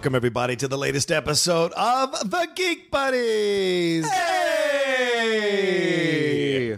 Welcome, everybody, to the latest episode of The Geek Buddies. Hey!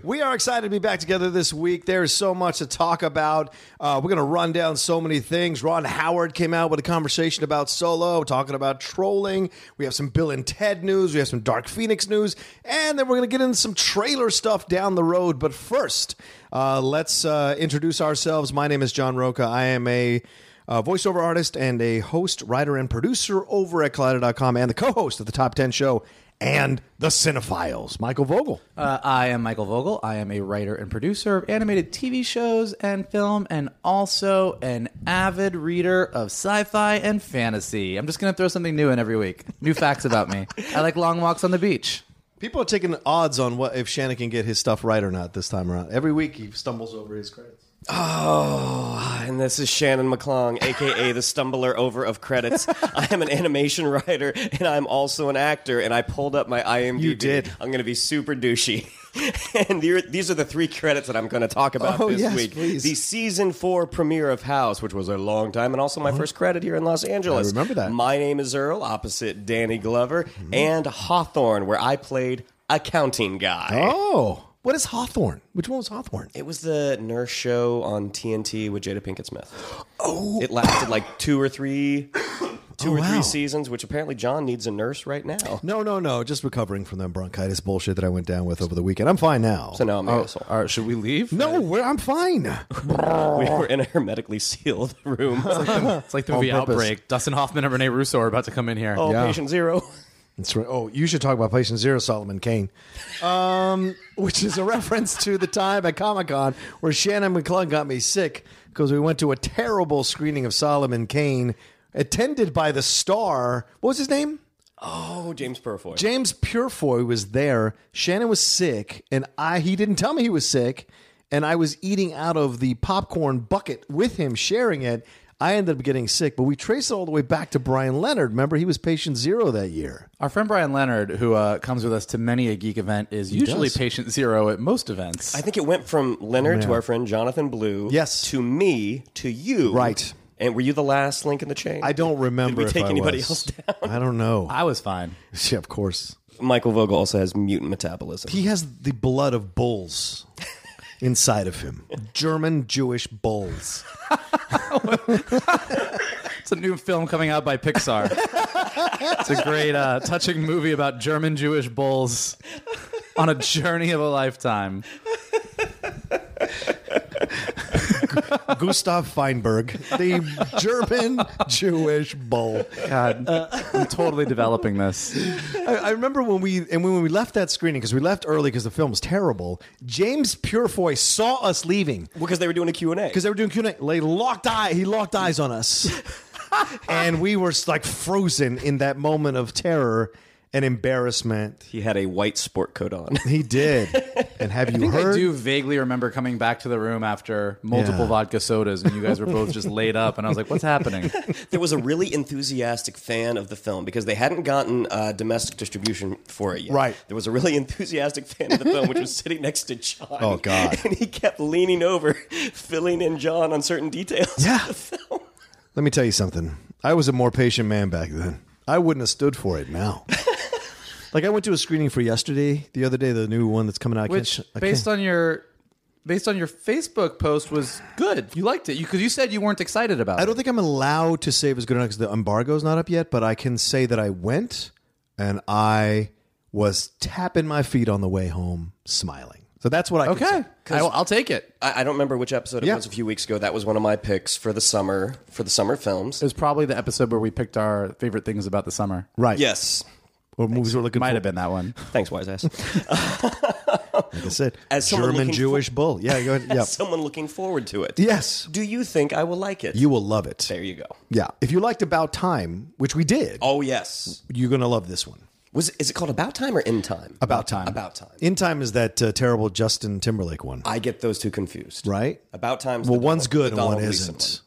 We are excited to be back together this week. There is so much to talk about. Uh, we're going to run down so many things. Ron Howard came out with a conversation about Solo, talking about trolling. We have some Bill and Ted news. We have some Dark Phoenix news. And then we're going to get into some trailer stuff down the road. But first, uh, let's uh, introduce ourselves. My name is John Rocha. I am a uh, voiceover artist and a host, writer, and producer over at Collider.com and the co host of the Top 10 show and the Cinephiles, Michael Vogel. Uh, I am Michael Vogel. I am a writer and producer of animated TV shows and film, and also an avid reader of sci fi and fantasy. I'm just going to throw something new in every week. New facts about me. I like long walks on the beach. People are taking odds on what if Shannon can get his stuff right or not this time around. Every week he stumbles over his credits. Oh, and this is Shannon McClung, aka the stumbler over of credits. I am an animation writer and I'm also an actor. And I pulled up my IMDb. You did. I'm going to be super douchey. and these are the three credits that I'm going to talk about Oh, this yes, week. please. The season four premiere of House, which was a long time, and also my first credit here in Los Angeles. I remember that. Mm-hmm. My name is Earl, opposite Danny Glover, and Hawthorne, where I played accounting guy. Oh, what is Hawthorne? Which one was Hawthorne? It was the nurse show on TNT with Jada Pinkett Smith. Oh, it lasted like two or three, two Oh, or wow. three seasons. Which apparently John needs a nurse right now. No, no, no. Just recovering from that bronchitis bullshit that I went down with over the weekend. I'm fine now. So now I'm the oh, asshole. All right, should we leave? no, we're, I'm fine. We were in a hermetically sealed room. It's like the movie On purpose. Outbreak. Dustin Hoffman and Renee Russo are about to come in here. oh, Yeah. patient zero. That's right. Oh, you should talk about Patient Zero, Solomon Kane, um, which is a reference to the time at Comic Con where Shannon McClung got me sick because we went to a terrible screening of Solomon Kane, attended by the star. What was his name? Oh, James Purefoy. James Purefoy was there. Shannon was sick, and I he didn't tell me he was sick. and I was eating out of the popcorn bucket with him, sharing it. I ended up getting sick, but we traced it all the way back to Brian Leonard. Remember, he was patient zero that year. Our friend Brian Leonard, who uh, comes with us to many a geek event, is usually does. patient zero at most events. I think it went from Leonard to our friend Jonathan Blue. Yes. To me to you. Right. And were you the last link in the chain? I don't remember. Did we if take I anybody was. else down? I don't know. I was fine. yeah, of course. Michael Vogel also has mutant metabolism. He has the blood of bulls inside of him. German Jewish bulls. It's a new film coming out by Pixar. it's a great, uh, touching movie about German Jewish bulls on a journey of a lifetime. Gustav Feinberg, the German Jewish bull. God, I'm totally developing this. I, I remember when we and when we left that screening because we left early because the film was terrible. James Purefoy saw us leaving because they were doing a Q&A. because they were doing Q and A. They locked eye. He locked eyes on us, and we were like frozen in that moment of terror and embarrassment. he had a white sport coat on. He did. And have you I think heard? I do vaguely remember coming back to the room after multiple Yeah. vodka sodas, and you guys were both just laid up, and I was like, "What's happening?" there was a really enthusiastic fan of the film because they hadn't gotten uh, domestic distribution for it yet. Right. There was a really enthusiastic fan of the film, which was sitting next to John. Oh, God. And he kept leaning over, filling in John on certain details Yeah. of the film. Let me tell you something. I was a more patient man back then. I wouldn't have stood for it now. like I went to a screening for yesterday, the other day, the new one that's coming out. I can't Which, I based can't- on your based on your Facebook post, was good. You liked it because you, said you weren't excited about I it. don't think I'm allowed to say it was good enough because the embargo's not up yet, but I can say that I went and I was tapping my feet on the way home, smiling. So that's what I can Okay, say. I, I'll take it. I, I don't remember which episode it Yeah. was a few weeks ago. That was one of my picks for the summer for the summer films. It was probably the episode where we picked our favorite things about the summer. Right. Yes. Or movies we're looking Might for. have been that one. Thanks, wise ass. Like I said, As someone German looking Jewish bull. Yeah, go ahead. Yeah. Someone looking forward to it. yes. Do you think I will like it? You will love it. There you go. Yeah. If you liked About Time, which we did, Oh yes. you're going to love this one. Was is it called About Time or In Time? About Time. About Time. In Time is that uh, terrible Justin Timberlake one, I get those two confused. right? About Time's Well, the one's Donald- good the and one Gleason isn't.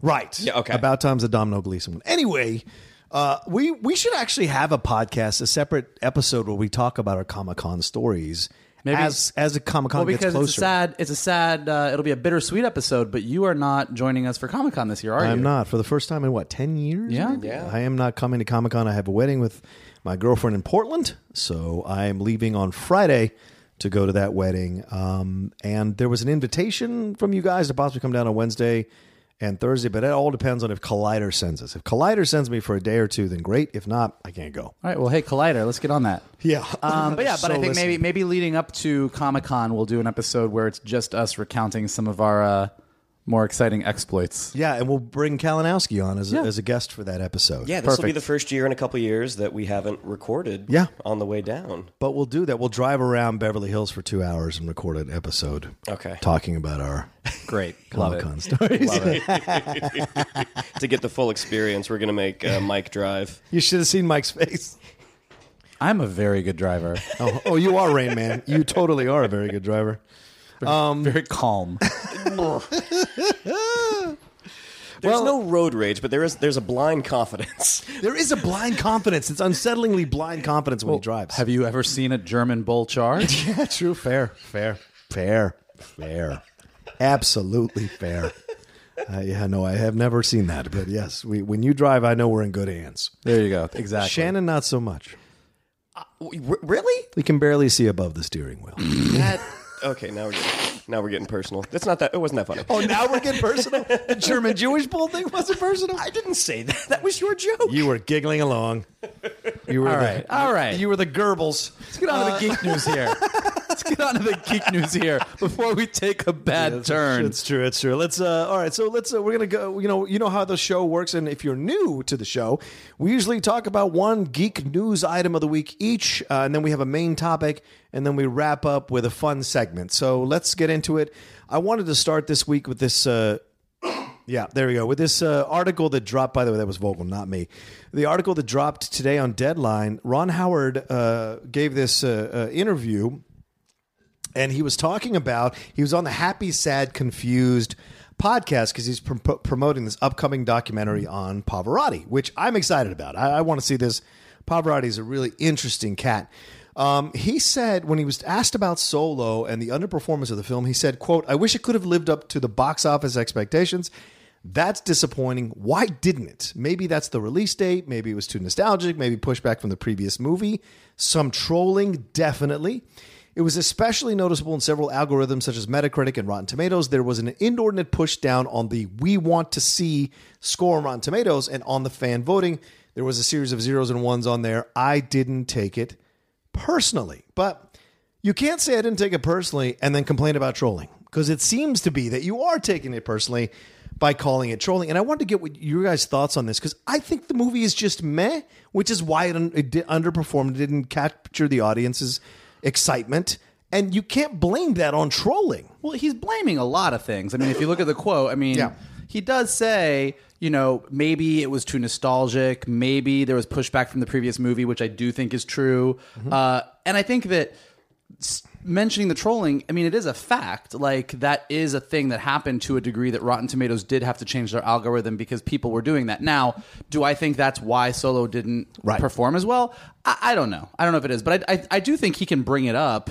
Right. Yeah, okay. About Time's the Domhnall Gleason one. Anyway, uh, we we should actually have a podcast, a separate episode where we talk about our Comic Con stories Maybe- as as a Comic Con Well, gets because closer. it's a sad, it's a sad. Uh, it'll be a bittersweet episode. But you are not joining us for Comic Con this year, are you? I'm not for the first time in what ten years. Yeah? maybe? Yeah. I am not coming to Comic Con. I have a wedding with my girlfriend in Portland, so I am leaving on Friday to go to that wedding. Um, and there was an invitation from you guys to possibly come down on Wednesday and Thursday, but it all depends on if Collider sends us. If Collider sends me for a day or two, then great. If not, I can't go. All right. Well, hey, Collider, let's get on that. Yeah, Um, but yeah, but So I think listen. maybe maybe leading up to Comic Con, we'll do an episode where it's just us recounting some of our uh, more exciting exploits. Yeah, and we'll bring Kalinowski on as, Yeah. a, as a guest for that episode. Yeah, this will be Perfect. the first year in a couple years that we haven't recorded. Yeah. on the way down. But we'll do that. We'll drive around Beverly Hills for two hours and record an episode. Okay. Talking about our Great, love Comic it. Con stories. to get the full experience, we're going to make uh, Mike drive. You should have seen Mike's face. I'm a very good driver. Oh, oh, you are Rain Man. You totally are a very good driver. Very calm. There's no road rage, but there is there's a blind confidence. There is a blind confidence. It's unsettlingly blind confidence when he drives. Have you ever seen a German bull charge? yeah, true. Fair. Fair. Fair. Fair. Absolutely fair. Uh, yeah, no, I have never seen that, but yes, we, when you drive, I know we're in good hands. there you go. Exactly. Shannon, not so much. W- really? We can barely see above the steering wheel. That okay? Now we're getting, now we're getting personal. That's not that. It wasn't that funny. oh, now we're getting personal. The German Jewish bull thing wasn't personal. I didn't say that. That was your joke. You were giggling along. You were All the, right, all right. You were the Goebbels. Let's get on to the geek news here. Let's get on to the geek news here before we take a bad turn. It's true. It's true. Let's. Uh, all right. So let's. Uh, we're gonna go. You know. You know how the show works, and if you're new to the show, we usually talk about one geek news item of the week each, uh, and then we have a main topic, and then we wrap up with a fun segment. So let's get into it. I wanted to start this week with this. Uh, yeah, there we go. With this uh, article that dropped, by the way, that was Vogel, not me. The article that dropped today on Deadline, Ron Howard uh, gave this uh, uh, interview and he was talking about he was on the Happy, Sad, Confused podcast because he's prom- promoting this upcoming documentary on Pavarotti, which I'm excited about. I, I want to see this. Pavarotti is a really interesting cat. Um, he said when he was asked about Solo and the underperformance of the film, he said, "quote I wish it could have lived up to the box office expectations." That's disappointing. Why didn't it? Maybe that's the release date. Maybe it was too nostalgic. Maybe pushback from the previous movie. Some trolling, definitely. It was especially noticeable in several algorithms such as Metacritic and Rotten Tomatoes. There was an inordinate push down on the we want to see score on Rotten Tomatoes and on the fan voting. There was a series of zeros and ones on there. I didn't take it personally, but you can't say I didn't take it personally and then complain about trolling because it seems to be that you are taking it personally by calling it trolling. And I wanted to get what your guys' thoughts on this because I think the movie is just meh, which is why it, un- it did underperformed. It didn't capture the audience's excitement. And you can't blame that on trolling. Well, he's blaming a lot of things. I mean, if you look at the quote, I mean, Yeah. He does say, you know, maybe it was too nostalgic. Maybe there was pushback from the previous movie, which I do think is true. Uh, and I think that mentioning the trolling, I mean, it is a fact. Like, that is a thing that happened to a degree that Rotten Tomatoes did have to change their algorithm because people were doing that. Now, do I think that's why Solo didn't Right. perform as well? I, I don't know. I don't know if it is, but I, I, I do think he can bring it up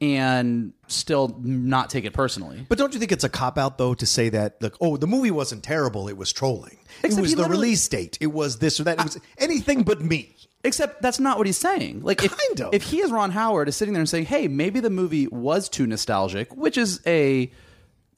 and still not take it personally. But don't you think it's a cop out though to say that like oh the movie wasn't terrible it was trolling Except it was the release date it was this or that it was anything but me Except that's not what he's saying. Like if Kind of. if he is Ron Howard is sitting there and saying, "Hey, maybe the movie was too nostalgic," which is a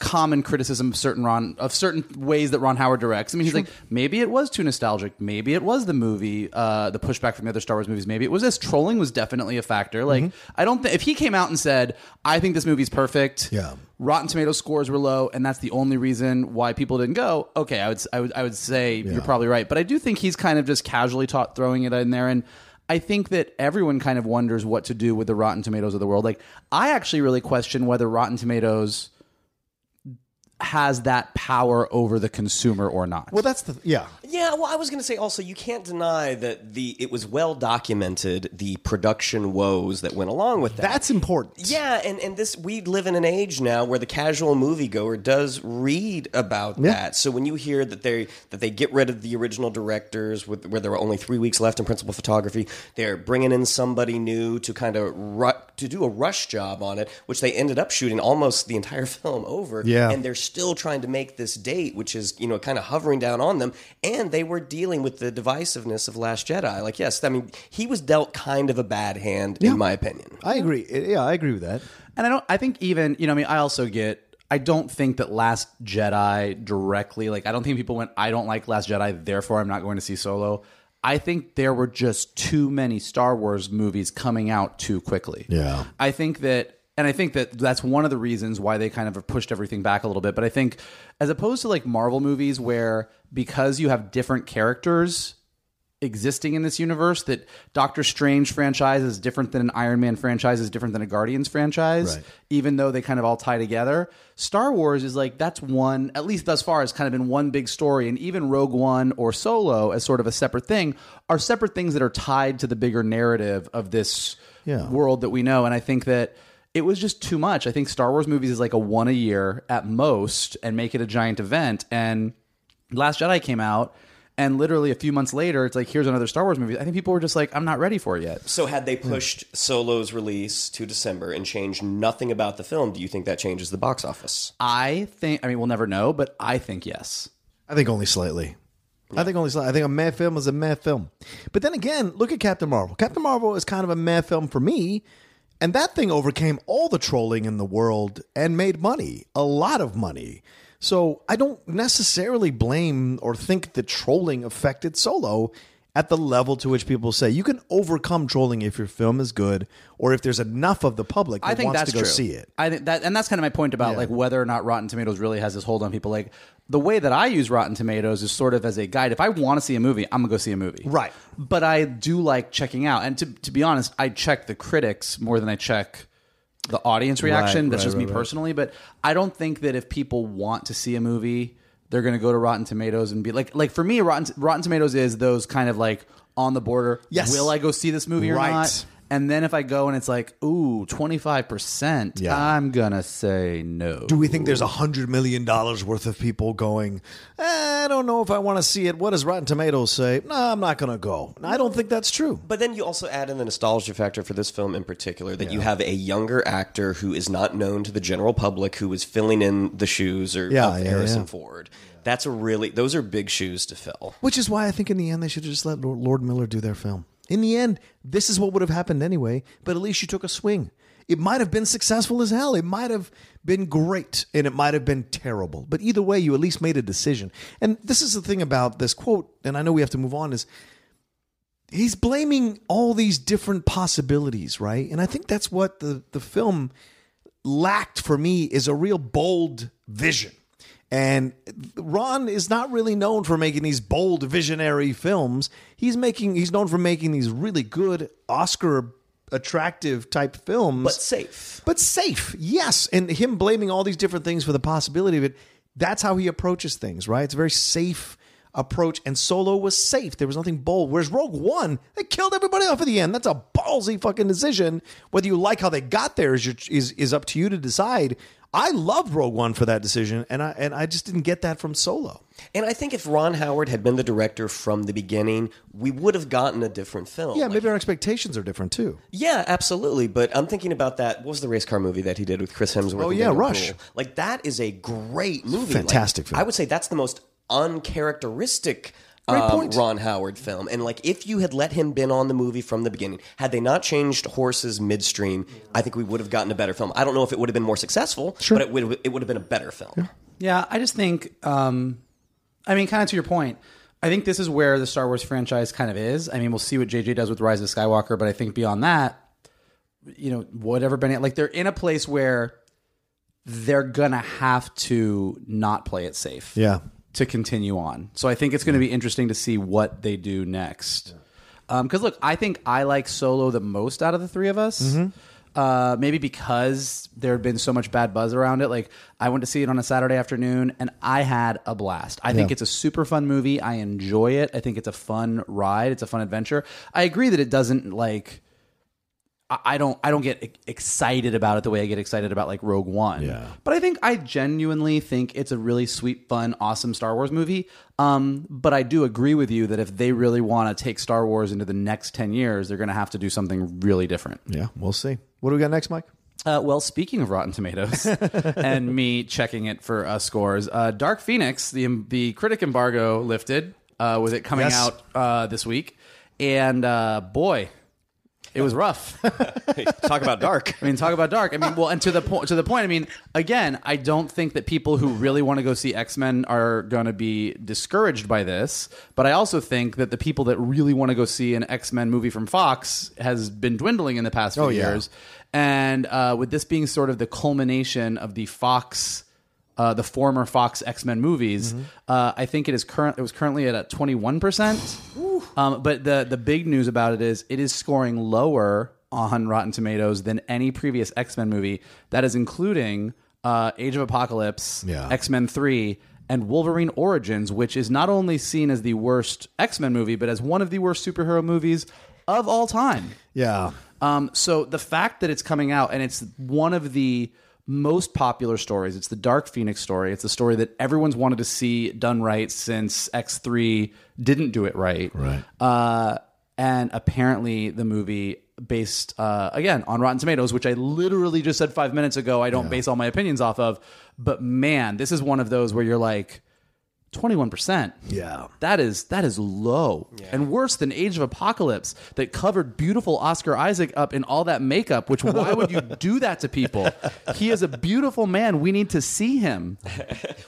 common criticism of certain Ron of certain ways that Ron Howard directs. I mean, he's like, maybe it was too nostalgic. Maybe it was the movie, uh, the pushback from the other Star Wars movies. Maybe it was this. Trolling was definitely a factor. Like, Mm-hmm. I don't think if he came out and said, "I think this movie's perfect," Yeah. Rotten Tomatoes scores were low, and that's the only reason why people didn't go. Okay, I would I would I would say you're probably right, but I do think he's kind of just casually taught throwing it in there, and I think that everyone kind of wonders what to do with the Rotten Tomatoes of the world. Like, I actually really question whether Rotten Tomatoes has that power over the consumer or not. well that's the yeah Yeah, well, I was going to say also you can't deny that the it was well documented the production woes that went along with that. that's important yeah, and, and this we live in an age now where the casual moviegoer does read about Yeah. that. So when you hear that they that they get rid of the original directors, with, where there were only three weeks left in principal photography, they're bringing in somebody new to kind of ru- to do a rush job on it, which they ended up shooting almost the entire film over. Yeah. and they're still trying to make this date, which is you know kind of hovering down on them, and they were dealing with the divisiveness of Last Jedi. Like, yes, I mean he was dealt kind of a bad hand, in my opinion. I agree yeah I agree with that And I don't. I think even you know. I mean, I also get. I don't think that Last Jedi directly. Like, I don't think people went. I don't like Last Jedi, therefore I'm not going to see Solo. I think there were just too many Star Wars movies coming out too quickly. Yeah. I think that. And I think that that's one of the reasons why they kind of have pushed everything back a little bit. But I think, as opposed to like Marvel movies, where because you have different characters existing in this universe that Doctor Strange franchise is different than an Iron Man franchise is different than a Guardians franchise Right. even though they kind of all tie together Star Wars is like that's one at least thus far has kind of been one big story and even Rogue One or Solo as sort of a separate thing are separate things that are tied to the bigger narrative of this Yeah. world that we know and I think that it was just too much I think Star Wars movies is like a one a year at most and make it a giant event and Last Jedi came out, and literally a few months later, it's like here's another Star Wars movie. I think people were just like, I'm not ready for it yet. So had they hmm. pushed Solo's release to December and changed nothing about the film, do you think that changes the box office? I think. I mean, we'll never know, but I think yes. I think only slightly. I think only slightly. I think a mad film is a mad film. But then again, look at Captain Marvel. Captain Marvel is kind of a mad film for me. And that thing overcame all the trolling in the world and made money, a lot of money. So I don't necessarily blame or think that trolling affected Solo at the level to which people say you can overcome trolling if your film is good or if there's enough of the public that I think wants that's to go true. see it. I think that, and that's kind of my point about Yeah. like whether or not Rotten Tomatoes really has this hold on people. Like the way that I use Rotten Tomatoes is sort of as a guide. If I want to see a movie, I'm gonna go see a movie. Right. But I do like checking out, and to to be honest, I check the critics more than I check the audience reaction. Right, That's right, just me right, right. personally. But I don't think that if people want to see a movie, they're going to go to Rotten Tomatoes and be like, like for me, Rotten Rotten Tomatoes is those kind of like on the border. Yes. Will I go see this movie or not? And then if I go and it's like, ooh, 25%, Yeah. I'm going to say no. Do we think there's a hundred million dollars worth of people going? "Eh, I don't know if I want to see it. What does Rotten Tomatoes say? No, I'm not going to go. I don't think that's true. But then you also add in the nostalgia factor for this film in particular that you have a younger actor who is not known to the general public who is filling in the shoes or Yeah, of yeah, Harrison yeah. Ford. That's a really those are big shoes to fill. Which is why I think in the end they should have just let Lord Lord Miller do their film. In the end, this is what would have happened anyway, but at least you took a swing. It might have been successful as hell. It might have been great and it might have been terrible. But either way, you at least made a decision. And this is the thing about this quote, and I know we have to move on, is he's blaming all these different possibilities, right? And I think that's what the, the film lacked for me is a real bold vision. And Ron is not really known for making these bold visionary films. He's making he's known for making these really good Oscar attractive type films. But safe. But safe, yes. And him blaming all these different things for the possibility of it, that's how he approaches things, right? It's a very safe approach. And Solo was safe. There was nothing bold. Whereas Rogue One, they killed everybody off at the end. That's a ballsy fucking decision. Whether you like how they got there is, your, is, is up to you to decide. I loved Rogue One for that decision, and I and I just didn't get that from Solo. And I think if Ron Howard had been the director from the beginning, we would have gotten a different film. Yeah, Like, maybe our expectations are different too. Yeah, absolutely. But I'm thinking about that. What was the race car movie that he did with Chris Hemsworth? Oh, yeah, Daniel Rush. Bruhl? Like that is a great movie. Like, Fantastic film. I would say that's the most uncharacteristic. Great um, point. Ron Howard film, and like if you had let him been on the movie from the beginning, had they not changed horses midstream, I think we would have gotten a better film. I don't know if it would have been more successful, but it would it would have been a better film. Yeah, I just think, um, I mean, kind of to your point, I think this is where the Star Wars franchise kind of is. I mean, we'll see what JJ does with Rise of Skywalker, but I think beyond that, you know, whatever Benny, like they're in a place where they're gonna have to not play it safe. Yeah. To continue on. So I think it's going to be interesting to see what they do next. Because look, I think I like Solo the most out of the three of us. Uh, maybe because there had been so much bad buzz around it. Like I went to see it on a Saturday afternoon, and I had a blast. I think it's a super fun movie. I enjoy it. I think it's a fun ride. It's a fun adventure. I agree that it doesn't like. I- don't. I don't get excited about it the way I get excited about like Rogue One. Yeah. But I think I genuinely think it's a really sweet, fun, awesome Star Wars movie. Um, but I do agree with you that if they really want to take Star Wars into the next ten years, they're going to have to do something really different. Yeah, we'll see. What do we got next, Mike? Uh, well, speaking of Rotten Tomatoes and me checking it for uh, scores, uh, Dark Phoenix, the the critic embargo lifted uh, with it coming Yes. out uh, this week, and uh, boy, it was rough. Talk about dark. I mean, talk about dark. I mean, well, and to the point. To the point. I mean, again, I don't think that people who really want to go see X Men are going to be discouraged by this. But I also think that the people that really want to go see an X Men movie from Fox has been dwindling in the past few Oh, yeah. years. And uh, with this being sort of the culmination of the Fox. Uh, the former Fox X Men movies, uh, I think it is current. It was currently at twenty one percent. Um, but the the big news about it is it is scoring lower on Rotten Tomatoes than any previous X Men movie. That is including uh, Age of Apocalypse, Yeah. X Men Three, and Wolverine Origins, which is not only seen as the worst X Men movie, but as one of the worst superhero movies of all time. Yeah. Um, so the fact that it's coming out and it's one of the most popular stories, it's the Dark Phoenix story. It's the story that everyone's wanted to see done right since X3 didn't do it right. Right. Uh, and apparently the movie based uh, again on Rotten Tomatoes, which I literally just said five minutes ago, I don't base all my opinions off of. But man, this is one of those where you're like, 21%. Yeah. That is that is low. And worse than Age of Apocalypse that covered beautiful Oscar Isaac up in all that makeup, which why would you do that to people? He is a beautiful man. We need to see him.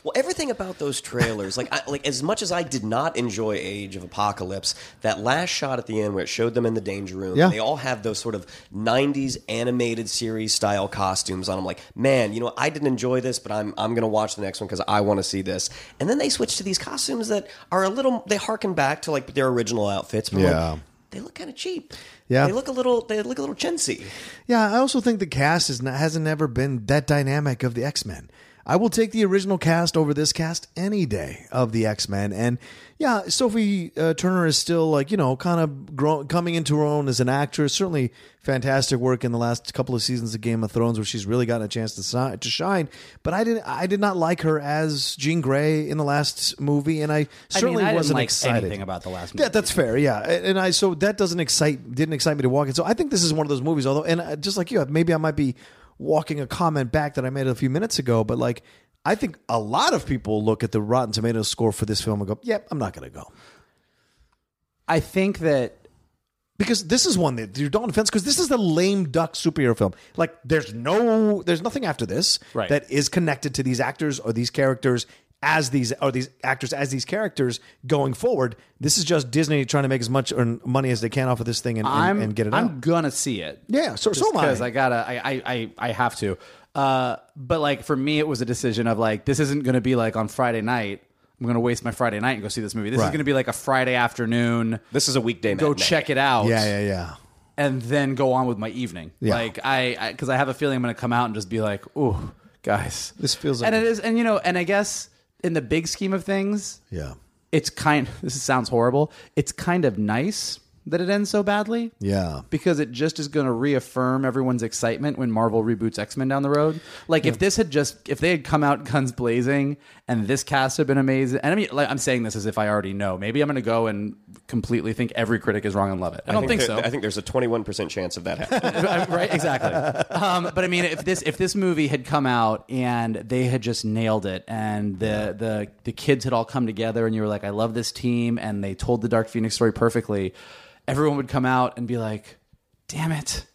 Well, everything about those trailers, like, I, like as much as I did not enjoy Age of Apocalypse, that last shot at the end where it showed them in the danger room, Yeah. they all have those sort of '90s animated series style costumes on. I'm like, man, you know, I didn't enjoy this, but I'm I'm gonna watch the next one because I want to see this. And then they switch to these costumes that are a little, they harken back to like their original outfits, but Yeah. like, they look kind of cheap. Yeah. they look a little, they look a little chintzy. Yeah, I also think the cast is not, hasn't ever been that dynamic of the X Men. I will take the original cast over this cast any day of the X Men. And yeah, Sophie uh, Turner is still like you know kind of grow- coming into her own as an actress. Certainly fantastic work in the last couple of seasons of Game of Thrones, where she's really gotten a chance to si- to shine. But I didn't I did not like her as Jean Grey in the last movie, and I certainly I didn't wasn't like excited anything about the last Yeah, movie. that's fair. Yeah, and and I so that doesn't excite didn't excite me to walk in. So I think this is one of those movies. Although, and uh, just like you, maybe I might be walking a comment back that I made a few minutes ago, but like. I think a lot of people look at the Rotten Tomatoes score for this film and go, "Yep, I'm not going to go." I think that because this is one that you don't defense because this is the lame duck superhero film. Like there's no there's nothing after this Right. that is connected to these actors or these characters as these or these actors as these characters going forward. This is just Disney trying to make as much money as they can off of this thing and, and, and get it out. I'm out. gonna see it. Yeah, so so am I. because I gotta I, I I I have to. Uh, but like for me, it was a decision of like this isn't gonna be like on Friday night. I'm gonna waste my Friday night and go see this movie. This Right. is gonna be like a Friday afternoon. This is a weekday. Go matinee. check it out. yeah, yeah, yeah. and then go on with my evening. Yeah. Like I, because I, have a feeling I'm going to come out and just be like, "Ooh, guys, This feels and it is, and you know, and I guess in the big scheme of things, Yeah. it's kind. This sounds horrible. It's kind of nice that it ends so badly. Yeah. Because it just is going to reaffirm everyone's excitement when Marvel reboots X Men down the road. Like if this had just if they had come out guns blazing and this cast have been amazing, and I mean, like, I'm saying this as if I already know. Maybe I'm going to go and completely think every critic is wrong and love it. I don't think, that- so. I think there's a 21% chance of that happening. right exactly um, but i mean if this if this movie had come out and they had just nailed it and the the the kids had all come together and you were like i love this team and they told the dark phoenix story perfectly everyone would come out and be like damn it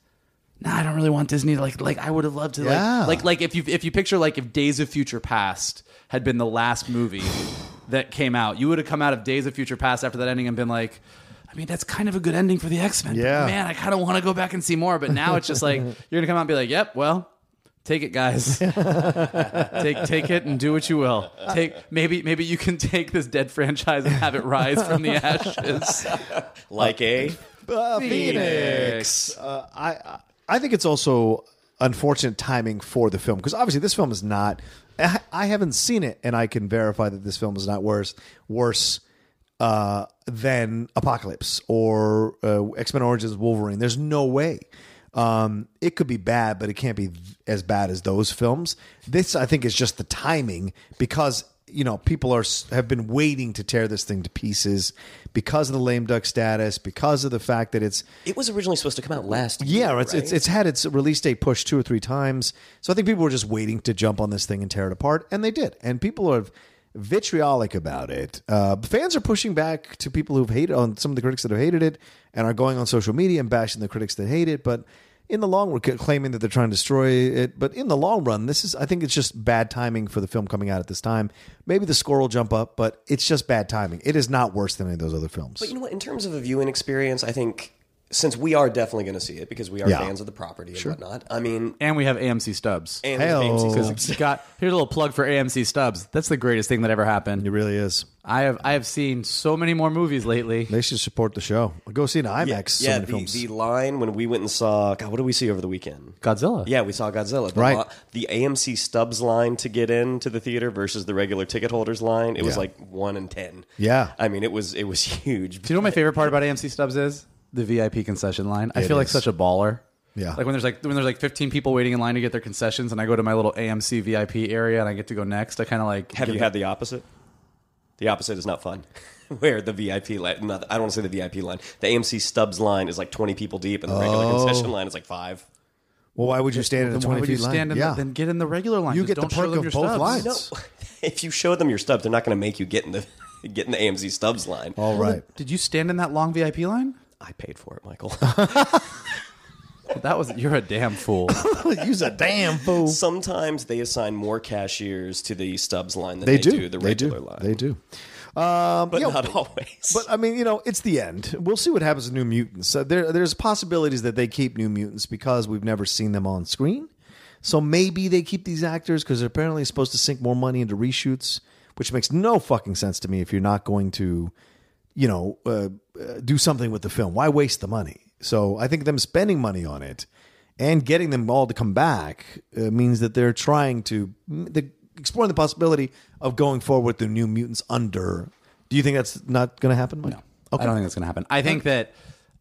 no, I don't really want Disney to like like I would have loved to Yeah. like like like if you if you picture like if Days of Future Past had been the last movie that came out, you would have come out of Days of Future Past after that ending and been like, I mean, that's kind of a good ending for the X Men. Yeah. man, I kind of want to go back and see more. But now it's just like you're gonna come out and be like, Yep, well, take it, guys. take take it and do what you will. Take maybe maybe you can take this dead franchise and have it rise from the ashes. like a. Uh, Phoenix. Uh, I I- think it's also unfortunate timing for the film because obviously this film is not. I, I haven't seen it, and I can verify that this film is not worse worse uh, than Apocalypse or uh, X Men Origins Wolverine. There's no way. Um, it could be bad, but it can't be as bad as those films. This, I think, is just the timing because you know people are have been waiting to tear this thing to pieces because of the lame duck status, because of the fact that it's It was originally supposed to come out last year. yeah, it's, it's it's had its release date pushed two or three times. So I think people were just waiting to jump on this thing and tear it apart, and they did. And people are vitriolic about it. Uh, fans are pushing back to people who've hated on some of the critics that have hated it, and are going on social media and bashing the critics that hate it. But in the long run, claiming that they're trying to destroy it. But in the long run, this is I think it's just bad timing for the film coming out at this time. Maybe the score will jump up, but it's just bad timing. It is not worse than any of those other films. But you know what? In terms of a viewing experience, I think since we are definitely going to see it because we are Yeah. fans of the property and whatnot. I mean, And we have AMC stubs. and Hey-o. AMC Because Stubs. Got here's a little plug for AMC Stubs. That's the greatest thing that ever happened. it really is. I have I have seen so many more movies lately. They should support the show. Go see an IMAX. so yeah, many the, films. the line when we went and saw God, what did we see over the weekend? Godzilla. Yeah, we saw Godzilla. The Right. li- the AMC Stubs line to get into the theater versus the regular ticket holders line, it was Yeah. like one in ten. Yeah. I mean, it was it was huge. Do you know what my favorite part about AMC Stubs is? The VIP concession line. I It feel like is. such a baller. Yeah. Like when there's like when there's like 15 people waiting in line to get their concessions, and I go to my little AMC VIP area and I get to go next. I kind of like Have you had the opposite? The opposite is not fun. Where the VIP line, not, I don't want to say the VIP line. The AMC Stubs line is like 20 people deep, and the regular Oh. concession line is like five. Well, why would you stand in a Then why twenty would you feet line? stand in yeah, the, then get in the regular line? You Just get the don't show perk them of your both stubs. lines. No, if you show them your stubs, they're not going to make you get in the get in the AMC Stubs line. all right. Did you stand in that long VIP line? I paid for it, Michael. That was you're a damn fool. Use a damn fool. Sometimes they assign more cashiers to the Stubs line than They they, do. the they regular do. line. They do. Um, but you know, not always. But I mean, you know, it's the end. We'll see what happens to New Mutants. Uh, there, there's possibilities that they keep New Mutants because we've never seen them on screen. So maybe they keep these actors because they're apparently supposed to sink more money into reshoots, which makes no fucking sense to me if you're not going to, you know, uh, do something with the film. Why waste the money? So I think them spending money on it and getting them all to come back uh, means that they're trying to. The, exploring the possibility of going forward with the New Mutants under. Do you think that's not going to happen? Mike? No, I don't think that's going to happen. I think that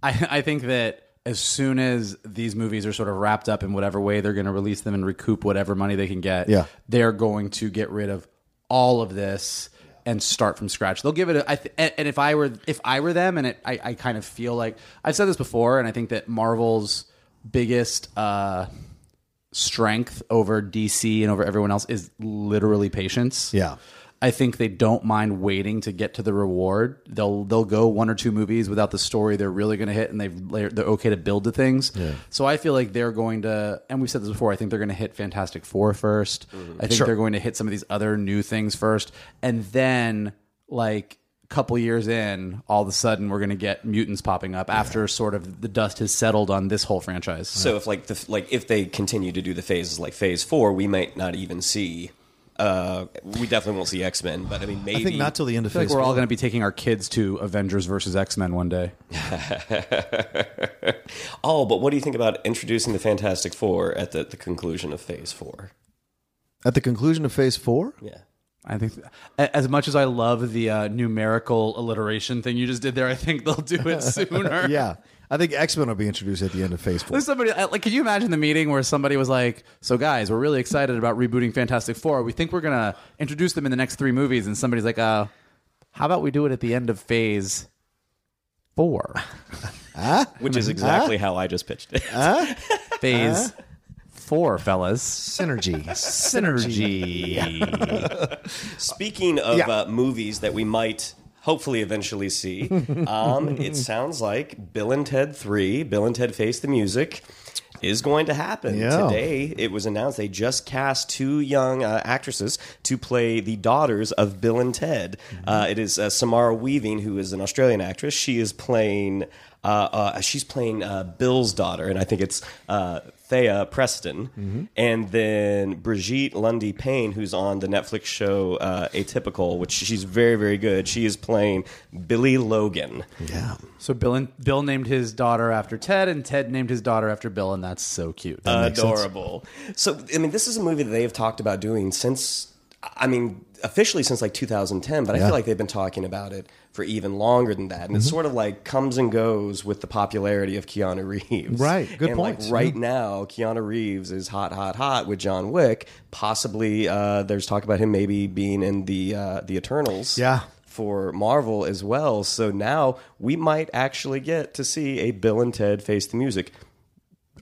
I, I think that as soon as these movies are sort of wrapped up in whatever way they're going to release them and recoup whatever money they can get, Yeah. they're going to get rid of all of this and start from scratch. They'll give it. A, I th- and if I were if I were them, and it, I I kind of feel like I've said this before, and I think that Marvel's biggest. uh strength over DC and over everyone else is literally patience. Yeah. I think they don't mind waiting to get to the reward. They'll they'll go one or two movies without the story they're really going to hit, and they've they're, they're okay to build to things. So I feel like they're going to, and we've said this before. I think they're going to hit Fantastic Four 1st mm-hmm. I think they're going to hit some of these other new things first, and then like a couple years in, all of a sudden we're going to get mutants popping up after sort of the dust has settled on this whole franchise. So if like the like if they continue to do the phases like Phase Four, we might not even see. Uh, we definitely won't see X Men, but I mean maybe I think not till the end of I feel like phase we're all going to be taking our kids to Avengers versus X Men one day. Oh, but what do you think about introducing the Fantastic Four at the, the conclusion of Phase Four? At the conclusion of phase four? Yeah. I think, a- as much as I love the uh, numerical alliteration thing you just did there, I think they'll do it sooner. Yeah. I think X Men will be introduced at the end of phase four. There's somebody uh, like, can you imagine the meeting where somebody was like, "So guys, we're really excited about rebooting Fantastic Four. We think we're gonna introduce them in the next three movies." And somebody's like, "Uh, how about we do it at the end of Phase Four? Which is exactly how I just pitched it. Phase Four, fellas. Synergy. Synergy. Speaking of Yeah. uh, movies that we might hopefully eventually see, um, it sounds like Bill and Ted 3, Bill and Ted Face the Music, is going to happen. Yeah. Today, it was announced they just cast two young uh, actresses to play the daughters of Bill and Ted. Uh, it is uh, Samara Weaving, who is an Australian actress. She is playing. Uh, uh, she's playing uh, Bill's daughter, and I think it's uh, Thea Preston, and then Brigette Lundy-Paine, who's on the Netflix show uh, Atypical, which she's very, very good. She is playing Billy Logan. yeah. so Bill and Bill named his daughter after Ted, and Ted named his daughter after Bill, and that's so cute. makes sense. Adorable. So, I mean, this is a movie that they've talked about doing since, I mean, officially since like 2010, but I Yeah. feel like they've been talking about it for even longer than that. And Mm-hmm. it sort of like comes and goes with the popularity of Keanu Reeves. Right. Good and point. Like right Mhm. now, Keanu Reeves is hot, hot, hot with John Wick. Possibly, uh, there's talk about him maybe being in the uh, the Eternals. Yeah. For Marvel as well. So now we might actually get to see a Bill and Ted face the music.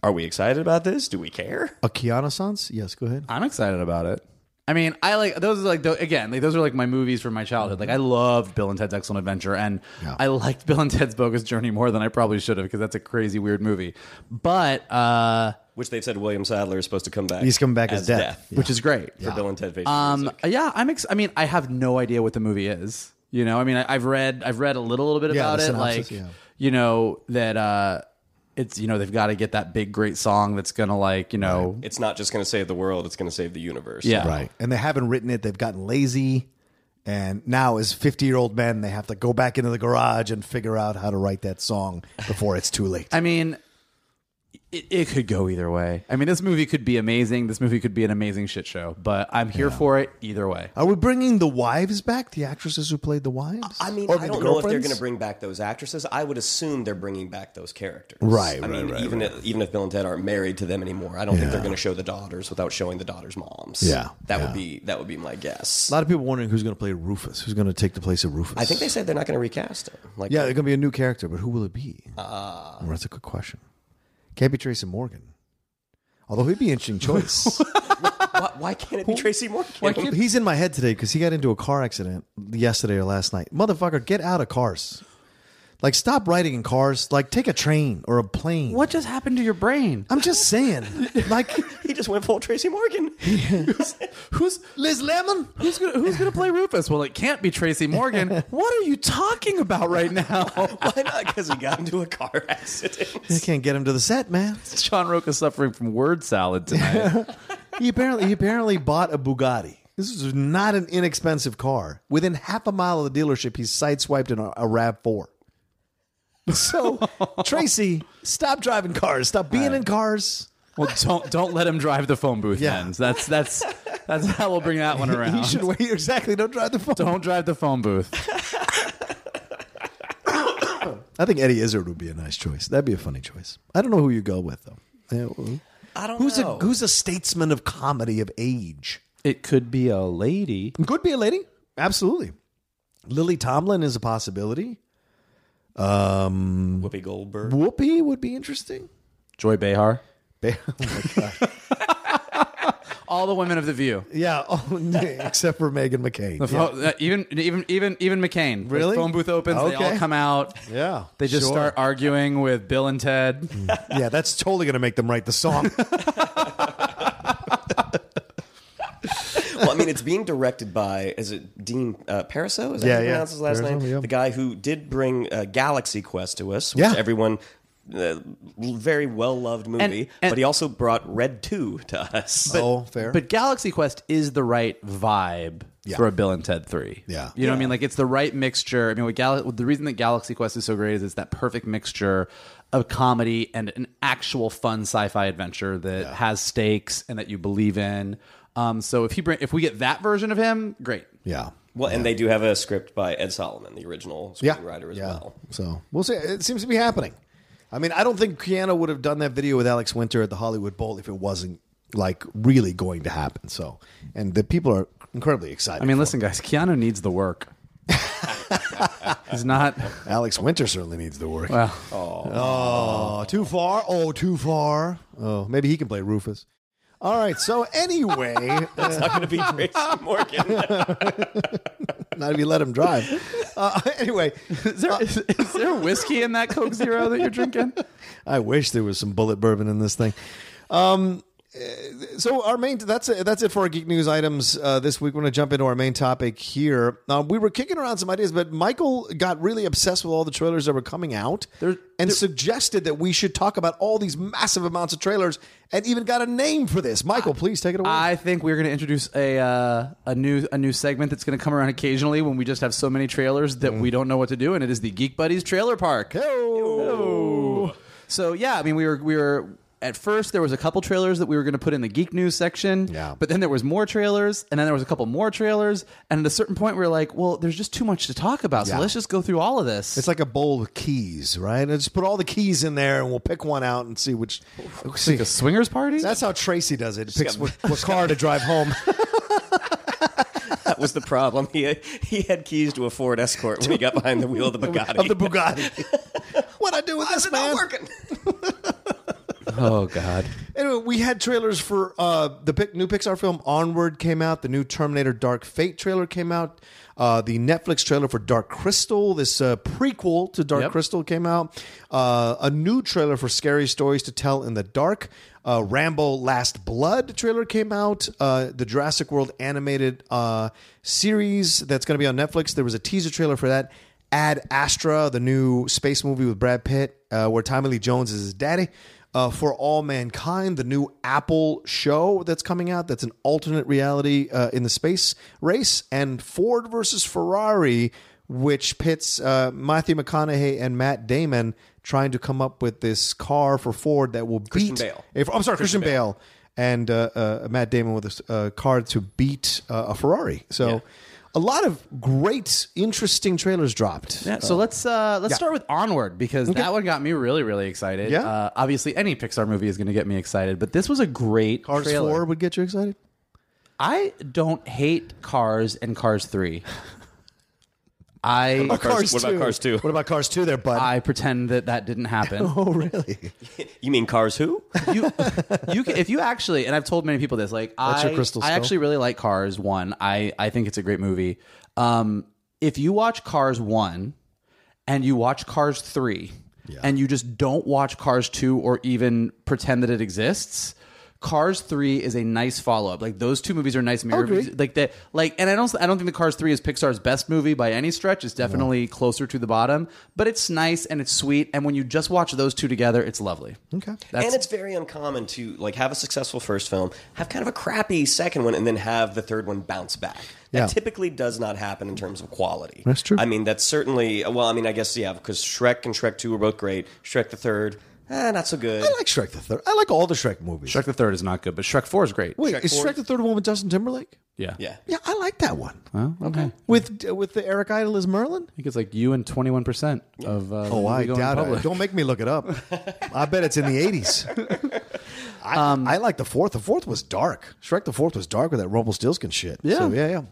Are we excited about this? Do we care? A Keanu Sans? Yes, go ahead. I'm excited about it. I mean, I like those. Are like tho- again, like those are like my movies from my childhood. Like I loved Bill and Ted's Excellent Adventure, and Yeah. I liked Bill and Ted's Bogus Journey more than I probably should have because that's a crazy weird movie. But uh, Which they've said William Sadler is supposed to come back. He's coming back as Death. which is great. for Bill and Ted face Um, music. yeah, I'm. Ex- I mean, I have no idea what the movie is. You know, I mean, I, I've read, I've read a little, little bit Yeah, about the it. synopsis, like, yeah. you know, that uh, it's you know they've got to get that big, great song that's gonna like you know It's not just going to save the world; it's going to save the universe. Yeah. Right. And they haven't written it. They've gotten lazy. And now, as 50 year old men, they have to go back into the garage and figure out how to write that song before it's too late. I mean, it, it could go either way. I mean, this movie could be amazing. This movie could be an amazing shit show. But I'm here for it either way. Are we bringing the wives back? The actresses who played the wives? I mean, Or I don't know if they're going to bring back those actresses. I would assume they're bringing back those characters. Right, I right, mean, right, even right. If, even if Bill and Ted aren't married to them anymore, I don't think they're going to show the daughters without showing the daughters' moms. Yeah, that yeah. would be that would be my guess. A lot of people wondering who's going to play Rufus. Who's going to take the place of Rufus? I think they said they're not going to recast him. Like, Yeah, it's going to be a new character, but who will it be? Uh, that's a good question. Can't be Tracy Morgan. Although he'd be an interesting choice. why, why can't it be Tracy Morgan? He's in my head today because he got into a car accident yesterday or last night. Motherfucker, get out of cars. Like, stop riding in cars. Like, take a train or a plane. What just happened to your brain? I'm just saying. Like, he just went full Tracy Morgan. Who's Liz Lemon? who's gonna who's gonna play Rufus? Well, it can't be Tracy Morgan. what are you talking about right now? why not? Because he got into a car accident. You can't get him to the set, man. John Rocha suffering from word salad tonight. He apparently he apparently bought a Bugatti. This is not an inexpensive car. Within half a mile of the dealership, he's sideswiped in a, a Rav Four. So, Tracy, stop driving cars. Stop being in cars. well, don't don't let him drive the phone booth. Yeah. Then that's that's That's how we'll bring that one around. You should wait. Exactly. Don't drive the phone. Don't drive the phone booth. I think Eddie Izzard would be a nice choice. That'd be a funny choice. I don't know who you go with though. I don't who's know. a who's a statesman of comedy of age? It could be a lady. Could be a lady. Absolutely. Lily Tomlin is a possibility. Um, Whoopi Goldberg. Whoopi would be interesting. Joy Behar. Ba- oh my God. All the women of the View. yeah, oh, except for Meghan McCain. The Yeah. pho- uh, even even even even McCain. Like, Really? phone booth opens. They all Okay. come out. Yeah, They just sure. start arguing with Bill and Ted. Yeah, that's totally going to make them write the song. well, I mean, it's being directed by is it Dean uh, Parisot? Is that Yeah, how you yeah. pronounce his last Parisot, name? yeah. The guy who did bring uh, Galaxy Quest to us, which Yeah. everyone. Uh, very well loved movie, and- but he also brought Red Two to us. oh, fair. But Galaxy Quest is the right vibe Yeah. for a Bill and Ted 3. Yeah. You know what I mean? Like it's the right mixture. I mean, what Gal- the reason that Galaxy Quest is so great is it's that perfect mixture of comedy and an actual fun sci-fi adventure that has stakes and that you believe in. Um, so if he bring if we get that version of him, great. yeah, well, and they do have a script by Ed Solomon, the original yeah, screenwriter as yeah. well. So we'll see. It seems to be happening. I mean, I don't think Keanu would have done that video with Alex Winter at the Hollywood Bowl if it wasn't like really going to happen. So, and the people are incredibly excited. I mean, for listen, guys, Keanu needs the work. He's not. it. Alex Winter certainly needs the work. Well, Oh, too far. Oh, too far. Oh, maybe he can play Rufus. All right. So anyway, It's not going to be Tracy Morgan. not if you let him drive. Uh, anyway, is there, is, is there whiskey in that Coke Zero that you're drinking? I wish there was some Bulleit bourbon in this thing. Um, uh, so our main that's it, that's it for our geek news items uh, this week. We're going to jump into our main topic here. Uh, we were kicking around some ideas, but Michael got really obsessed with all the trailers that were coming out, There- and suggested that we should talk about all these massive amounts of trailers, and even got a name for this. Michael, please take it away. I think we're going to introduce a uh, a new a new segment that's going to come around occasionally when we just have so many trailers that we don't know what to do, and it is the Geek Buddies Trailer Park. Hey-o. So yeah, I mean, we were we were at first there was a couple trailers that we were going to put in the geek news section. Yeah. But then there was more trailers, and then there was a couple more trailers, and at a certain point we were like, well, there's just too much to talk about, so Yeah. let's just go through all of this. It's like a bowl of keys, right? And just put all the keys in there, and we'll pick one out and see which. See, like a swingers party. that's how Tracy does it. Picks what, what car to drive home. that was the problem. He he had keys to a Ford Escort when he got behind the wheel of the Bugatti. of the Bugatti. what I do with Why this is it not man? working? Oh god. Anyway, we had trailers for uh, the pic- new Pixar film Onward came out. The new Terminator Dark Fate trailer came out. Uh, the Netflix trailer for Dark Crystal, this uh, prequel to Dark Yep. Crystal, came out. Uh, a new trailer for Scary Stories to Tell in the Dark. Uh, Rambo Last Blood trailer came out. Uh, the Jurassic World animated uh, series that's going to be on Netflix. There was a teaser trailer for that. Ad Astra, the new space movie with Brad Pitt, uh, where Tommy Lee Jones is his daddy. Uh, for All Mankind, the new Apple show that's coming out, that's an alternate reality uh, in the space race, and Ford versus Ferrari, which pits uh, Matthew McConaughey and Matt Damon trying to come up with this car for Ford that will Christian beat. Bale. a- I'm sorry, Christian, Bale. and uh, uh, Matt Damon with a uh, car to beat uh, a Ferrari. So. A lot of great, interesting trailers dropped. Yeah, so let's uh, let's yeah. start with Onward because that one got me really really excited. Yeah. Uh, obviously, any Pixar movie is going to get me excited, but this was a great Cars trailer. 4 would get you excited? I don't hate Cars and Cars Three. I Cars- what about Cars 2? What about Cars 2 there, bud? I pretend that that didn't happen. oh, really? You mean Cars who? you, you can, if you actually, and I've told many people this, like That's I, your crystal I skull? actually really like Cars One. I I think it's a great movie. Um, if you watch Cars One and you watch Cars Three, and you just don't watch Cars Two or even pretend that it exists. Cars Three is a nice follow up. Like those two movies are nice mirror. agree. Like that. Like, and I don't. I don't think the Cars Three is Pixar's best movie by any stretch. It's definitely closer to the bottom, but it's nice and it's sweet. And when you just watch those two together, it's lovely. Okay. That's, and it's very uncommon to like have a successful first film, have kind of a crappy second one, and then have the third one bounce back. That Yeah. typically does not happen in terms of quality. That's true. I mean, that's certainly well. I mean, I guess yeah, because Shrek and Shrek Two were both great. Shrek the third, Eh, not so good. I like Shrek the Third. I like all the Shrek movies. Shrek the Third is not good, but Shrek Four is great. Wait, is Shrek the Third one with Justin Timberlake? Yeah, yeah. Yeah, I like that one. Well, okay. With with the Eric Idle as Merlin. I think it's like you and twenty one percent of. Uh, Oh, I movie going doubt public. it. Don't make me look it up. I bet it's in the eighties. I, Um, I like the fourth. The fourth was dark. Shrek the fourth was dark with that Rumpelstiltskin shit. Yeah. So, yeah, yeah.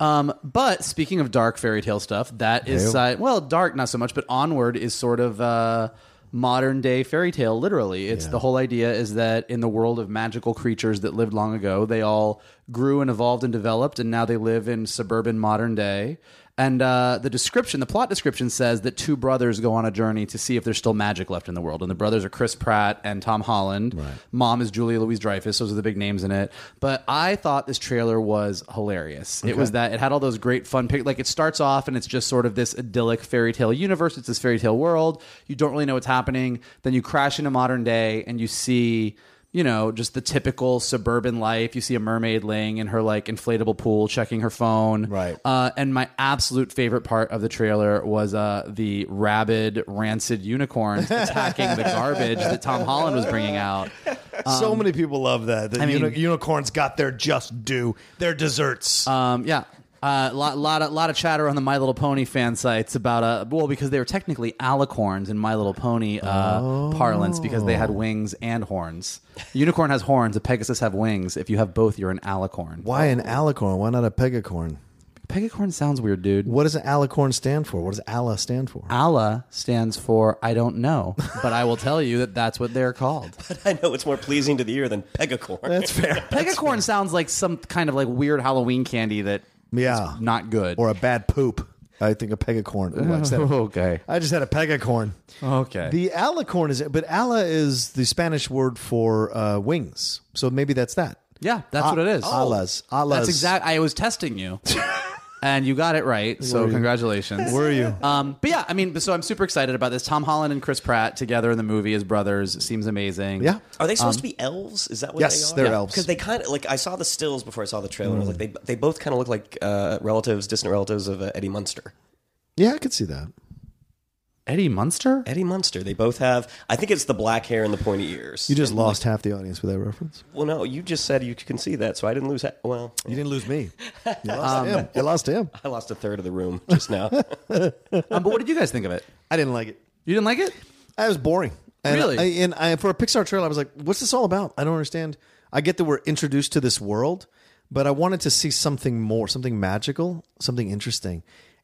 Um, but speaking of dark fairy tale stuff, that is Hey-o. uh, well, dark not so much, but onward is sort of uh, modern day fairy tale. Literally, it's the whole idea is that in the world of magical creatures that lived long ago, they all grew and evolved and developed, and now they live in suburban modern day. And uh, the description, the plot description says that two brothers go on a journey to see if there's still magic left in the world. And the brothers are Chris Pratt and Tom Holland. Mom is Julia Louise Dreyfus. Those are the big names in it. But I thought this trailer was hilarious. It was that it had all those great fun pic. Like it starts off and it's just sort of this idyllic fairy tale universe. It's this fairy tale world. You don't really know what's happening. Then you crash into modern day and you see you know, just the typical suburban life. You see a mermaid laying in her like inflatable pool, checking her phone. Right. Uh, and my absolute favorite part of the trailer was uh, the rabid, rancid unicorns attacking the garbage that Tom Holland was bringing out. so many people love that. The I mean- uni- unicorns got their just due, their desserts. Um, yeah. A lot, lot, of, lot of chatter on the My Little Pony fan sites about uh, well, because they were technically alicorns in My Little Pony uh, parlance because they had wings and horns. A unicorn has horns. A Pegasus have wings. If you have both, you're an alicorn. Why an alicorn? Why not a pegacorn? Pegacorn sounds weird, dude. What does an alicorn stand for? What does Allah stand for? Allah stands for I don't know, but I will tell you that that's what they're called. But I know it's more pleasing to the ear than pegacorn. That's fair. Pegacorn sounds like some kind of like weird Halloween candy that Yeah. is not good. Or a bad poop. I think a pegacorn. Ooh, I, just had a, okay. I just had a pegacorn. Okay. The alicorn is, it but ala is the Spanish word for uh, wings. So maybe that's that. yeah, that's what it is. Alas. Alas. That's exact. I was testing you, and you got it right. So congratulations. Where are you? Um, but yeah, I mean, so I'm super excited about this. Tom Holland and Chris Pratt together in the movie as brothers seems amazing. Yeah. Are they supposed to be elves? Is that what Yes, they are? they're elves. Because they kind of like I saw the stills before I saw the trailer. and I was like, they they both kind of look like uh, relatives, distant relatives of uh, Eddie Munster. Yeah, I could see that. Eddie Munster. Eddie Munster. They both have. I think it's the black hair and the pointy ears. You just And, lost half the audience with that reference. Well, no, you just said you can see that, so I didn't lose. Ha- well, You didn't lose me. You lost him. You lost him. I lost a third of the room just now. Um, but what did you guys think of it? I didn't like it. You didn't like it? I was boring. And Really? I, and I, for a Pixar trailer, I was like, "What's this all about?" I don't understand. I get that we're introduced to this world, but I wanted to see something more, something magical, something interesting,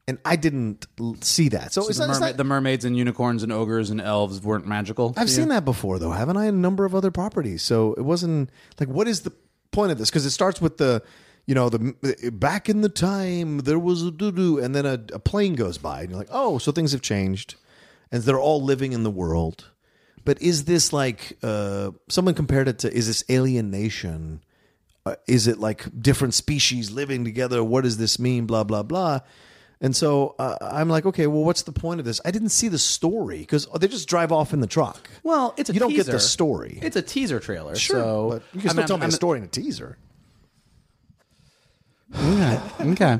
and I didn't l- see that. So, it's the, not, it's merma- not- the mermaids and unicorns and ogres and elves weren't magical. I've seen that before, though, haven't I? A number of other properties. So it wasn't like, what is the point of this? Because it starts with the, you know, the back in the time there was a doo doo, and then a, a plane goes by, and you're like, oh, so things have changed, and they're all living in the world. But is this like uh, someone compared it to? Is this alienation? Uh, is it like different species living together? What does this mean? Blah blah blah. And so uh, I'm like, okay, well, what's the point of this? I didn't see the story because they just drive off in the truck. Well, it's a You don't get the story. It's a teaser trailer. Sure, so but you can I still mean, tell me I'm- a story in a teaser. I'm- Okay.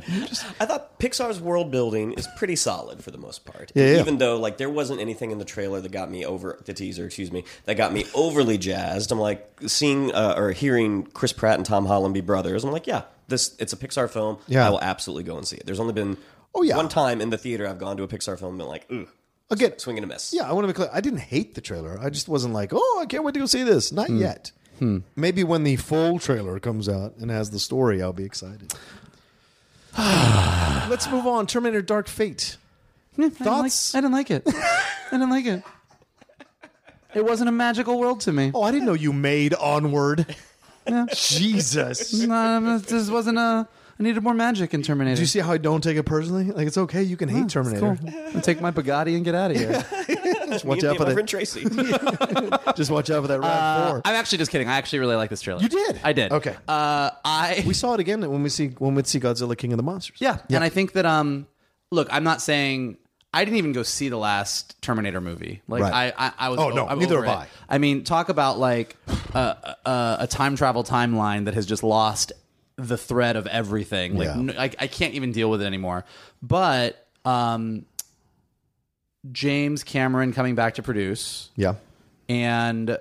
I thought Pixar's world building is pretty solid for the most part. Yeah, yeah. Even though like there wasn't anything in the trailer that got me over the teaser, excuse me, that got me overly jazzed. I'm like seeing uh, or hearing Chris Pratt and Tom Holland be brothers. I'm like, yeah, this it's a Pixar film. Yeah. I will absolutely go and see it. There's only been Oh, yeah. one time in the theater I've gone to a Pixar film and been like, ooh, Again, swing and a miss. yeah, I want to be clear. I didn't hate the trailer. I just wasn't like, oh, I can't wait to go see this. Not hmm. yet. Hmm. Maybe when the full trailer comes out and has the story, I'll be excited. Let's move on. Terminator Dark Fate. Yeah, I didn't like- Thoughts? I didn't like it. I didn't like it. It wasn't a magical world to me. Oh, I didn't know you made Onward. Jesus. No, this wasn't a. I needed more magic in Terminator. Do you see how I don't take it personally? Like, it's okay. You can hate It's Terminator. cool. I'll take my Bugatti and get out of here. Just watch out for that. friend Tracy. Just watch out for that Rav Four. I'm actually just kidding. I actually really like this trailer. You did? I did. Okay. Uh, I we saw it again when we see when we see Godzilla King of the Monsters. Yeah. And I think that um look, I'm not saying I didn't even go see the last Terminator movie. Like Right. I, I, I was. Oh, no, I'm neither over have it. I. I mean, talk about like a, a, a time travel timeline that has just lost the thread of everything. Like Yeah. n- I, I can't even deal with it anymore. But um, James Cameron coming back to produce Yeah. and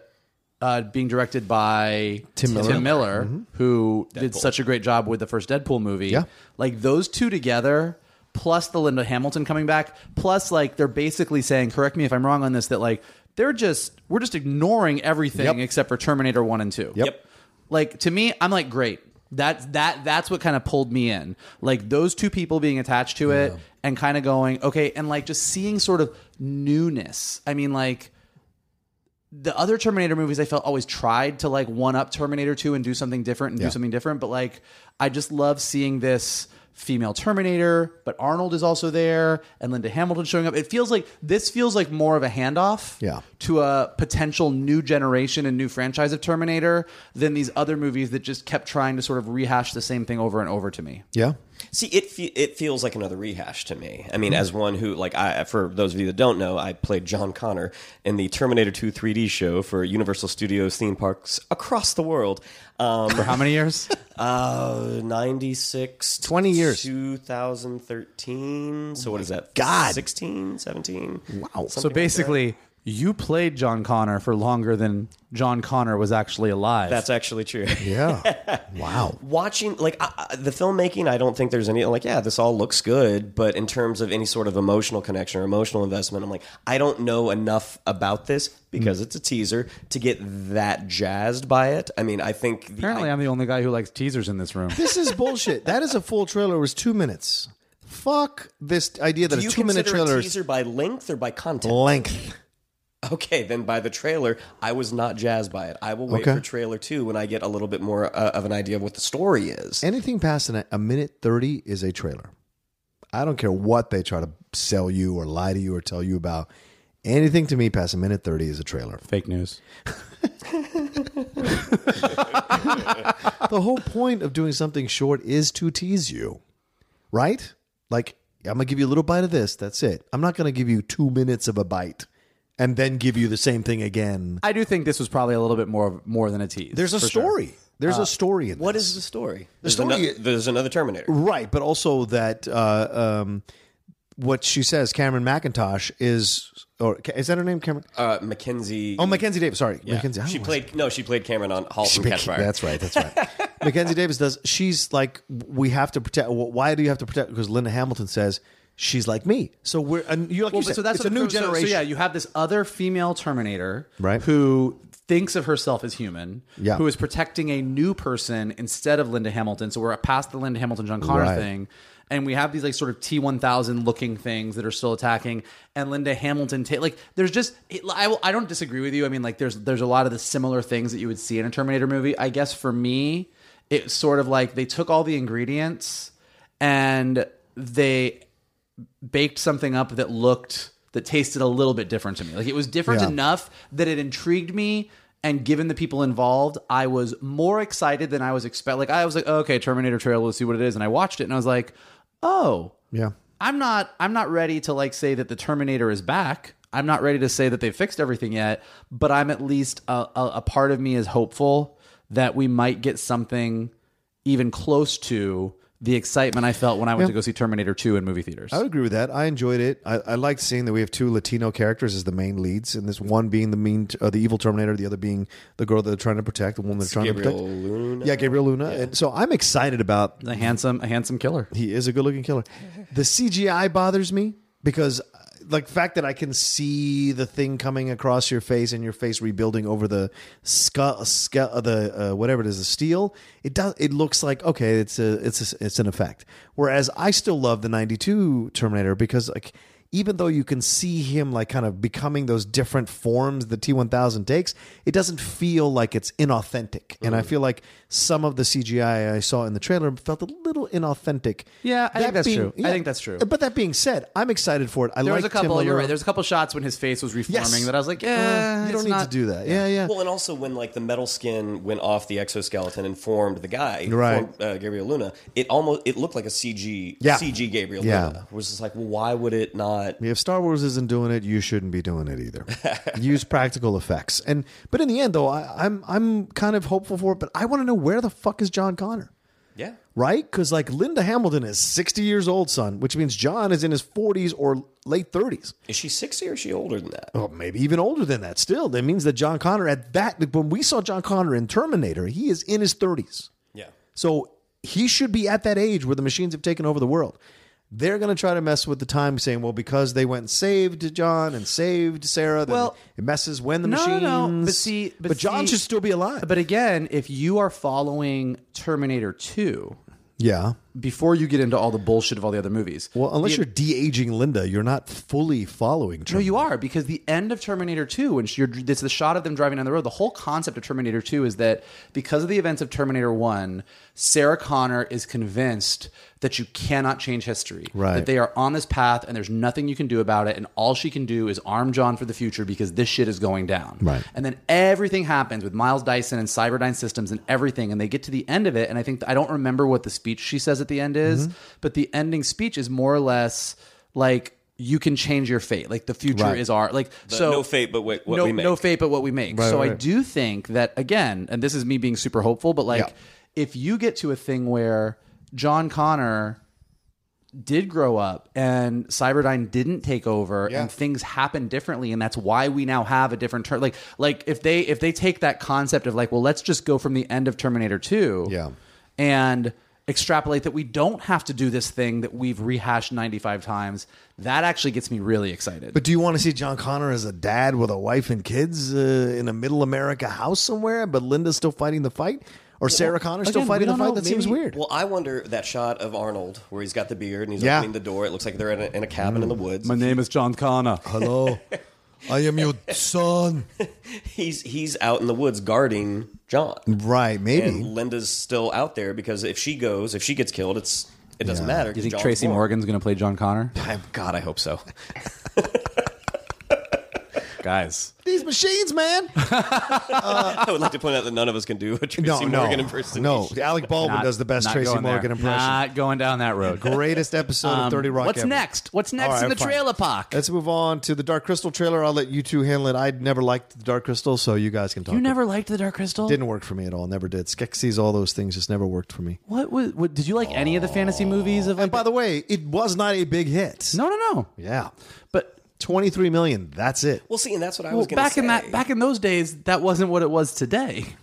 uh, being directed by Tim Miller. Mm-hmm. Miller, who did such a great job with the first Deadpool movie. Yeah. Like those two together, plus the Linda Hamilton coming back, plus like they're basically saying, correct me if I'm wrong on this, that like they're just we're just ignoring everything Yep. except for Terminator One and Two. Yep. Like to me, I'm like, great. That's that that's what kind of pulled me in. Like those two people being attached to it and kind of going, okay, and like just seeing sort of newness. I mean, like the other Terminator movies I felt always tried to like one up Terminator 2 and do something different and Yeah. do something different, but like I just love seeing this female Terminator, but Arnold is also there and Linda Hamilton showing up. It feels like this feels like more of a handoff Yeah. to a potential new generation and new franchise of Terminator than these other movies that just kept trying to sort of rehash the same thing over and over to me. Yeah. See, it fe- it feels like another rehash to me. I mean, as one who like I for those of you that don't know, I played John Connor in the Terminator 2 3D show for Universal Studios theme parks across the world. Um, For how many years? uh, 96 20 years. 2013. So what is that? God. 16, 17? Wow. so basically, you played John Connor for longer than John Connor was actually alive. That's actually true. Yeah. wow. watching like I, I- the filmmaking i don't think there's any like yeah this all looks good but in terms of any sort of emotional connection or emotional investment i'm like i don't know enough about this because hmm. it's a teaser to get that jazzed by it i mean i think the, Apparently, I, I'm the only guy who likes teasers in this room. This is bullshit. That is a full trailer. It was two minutes. Fuck this idea that do a two minute consider trailer a is teaser by length or by content length. Okay then by the trailer i was not jazzed by it i will wait Okay. for trailer two when i get a little bit more uh, of an idea of what the story is Anything past an, a minute 30 is a trailer. I don't care what they try to sell you or lie to you or tell you about. Anything to me past a minute 30 is a trailer. Fake news. the whole point of doing something short is to tease you, right? Like, I'm going to give you a little bite of this. That's it. I'm not going to give you two minutes of a bite and then give you the same thing again. I do think this was probably a little bit more more than a tease. There's a for sure. story. There's a story in what this. is the story The there's, story- ano- there's another terminator Right, but also that uh, um, what she says, Cameron McIntosh is, or is that her name, Cameron? uh, mackenzie Oh, Mackenzie Davis. Sorry, Yeah. Mackenzie. I She don't played no, she played Cameron on *Halt and Mac- Catch Fire*. That's right. That's right. Mackenzie Davis does. She's like, we have to protect. wh- Why do you have to protect? Because Linda Hamilton says she's like me. So we're and you like Well, you said, so that's it's a new so- so generation. yeah, you have this other female Terminator, Right. Who thinks of herself as human, Yeah. Who is protecting a new person instead of Linda Hamilton. So we're past the Linda Hamilton John Connor Right. thing. And we have these like sort of T one thousand looking things that are still attacking, and Linda Hamilton. Ta- like, there's just it, I, will- I don't disagree with you. I mean, like, there's there's a lot of the similar things that you would see in a Terminator movie. I guess for me, it's sort of like they took all the ingredients and they baked something up that looked that tasted a little bit different to me. Like it was different Yeah. enough that it intrigued me and given the people involved, I was more excited than I was expect like I was like, oh, okay, Terminator trailer, let's see what it is and I watched it and I was like, "Oh, Yeah. I'm not I'm not ready to like say that the Terminator is back. I'm not ready to say that they fixed everything yet, but I'm at least a, a, a part of me is hopeful that we might get something even close to the excitement I felt when I went Yeah. to go see Terminator 2 in movie theaters. I would agree with that. I enjoyed it. I, I liked seeing that we have two Latino characters as the main leads, and this one being the mean, uh, the evil Terminator, the other being the girl that they're trying to protect, the woman they're trying Gabriel to protect. Luna. Yeah, Gabriel Luna. And so I'm excited about a handsome a handsome killer. He is a good looking killer. The CGI bothers me because, like, the fact that I can see the thing coming across your face and your face rebuilding over the skull, skull uh, the uh, whatever it is, the steel. It does. It looks like okay, it's a, it's a, it's an effect. Whereas I still love the '92 Terminator because, like, even though you can see him like kind of becoming those different forms the T1000 takes, it doesn't feel like it's inauthentic. And Mm. I feel like some of the CGI I saw in the trailer felt a little inauthentic. Yeah, I think that's true. I think that's true. But that being said, I'm excited for it. I There like was a couple. Tim You're Miller. right. There's a couple shots when his face was reforming Yes. that I was like, yeah, you don't need not- to do that. Yeah, yeah. Well, and also when like the metal skin went off the exoskeleton and formed the guy, Right. formed, uh, Gabriel Luna, it almost it looked like a CG Yeah. CG Gabriel Yeah. Luna. It was just like, well, why would it not? If Star Wars isn't doing it, you shouldn't be doing it either. Use practical effects. And but in the end, though, I, I'm I'm kind of hopeful for it. But I want to know where the fuck is John Connor? Yeah. Right? Because like Linda Hamilton is 60 years old, son, which means John is in his 40s or late 30s. Is she 60 or is she older than that? Oh, maybe even older than that. Still, that means that John Connor at that when we saw John Connor in Terminator, he is in his 30s. Yeah. So he should be at that age where the machines have taken over the world. They're going to try to mess with the time, saying, "Well, because they went and saved John and saved Sarah, then Well, it messes when the no, machines." no, no. But see- but John see- should still be alive. But again, if you are following Terminator 2 yeah. Before you get into all the bullshit of all the other movies. Well, unless you're de aging Linda, you're not fully following. No, you are because the end of Terminator 2, when you're, it's the shot of them driving down the road. The whole concept of Terminator 2 is that because of the events of Terminator 1, Sarah Connor is convinced that you cannot change history. Right. That they are on this path and there's nothing you can do about it. And all she can do is arm John for the future because this shit is going down. Right. And then everything happens with Miles Dyson and Cyberdyne Systems and everything. And they get to the end of it. And I think, I don't remember what the speech she says at the end is, Mm-hmm. but the ending speech is more or less like, you can change your fate. Like the future Right. is our like The so no fate but what- what no, we make. No fate but what we make. Right, so I do think that again, and this is me being super hopeful, but like Yeah. if you get to a thing where John Connor did grow up and Cyberdyne didn't take over Yeah. and things happen differently and that's why we now have a different turn like like if they if they take that concept of like well let's just go from the end of Terminator 2 Yeah. and extrapolate that we don't have to do this thing that we've rehashed 95 times that actually gets me really excited But do you want to see John Connor as a dad with a wife and kids uh, in a middle America house somewhere, but Linda's still fighting the fight? Or Sarah Connor still again, fighting the fight? know. That seems weird. Well, I wonder that shot of Arnold where he's got the beard and he's Yeah. opening the door. It looks like they're in a, in a cabin in the woods. my name is John Connor Hello, I am your son. He's he's out in the woods guarding John. Right, maybe. And Linda's still out there because if she goes, if she gets killed, it's it doesn't Yeah. matter. you 'cause think John's Tracy born. Morgan's going to play John Connor I- God, I hope so. guys These machines, man. I would like to point out that none of us can do a Tracy no, no, Morgan impersonation. no. Alec Baldwin Not- does the best not Tracy going there. Morgan impression. Not going down that road. Greatest episode of Um, Thirty Rock. What's ever. next? What's next All right, in the fine. trailer park? Let's move on to the Dark Crystal trailer. I'll let you two handle it. I never liked the Dark Crystal, so you guys can talk. you never liked the Dark Crystal? didn't work for me at all. Never did. Skeksis, all those things just never worked for me. What was? What, did you like any of the fantasy movies of? Like, And by the way, it was not a big hit. no, no, no. Yeah. But 23 million. That's it. Well, see, and that's what I well, was going back say. in that back in those days, that wasn't what it was today. it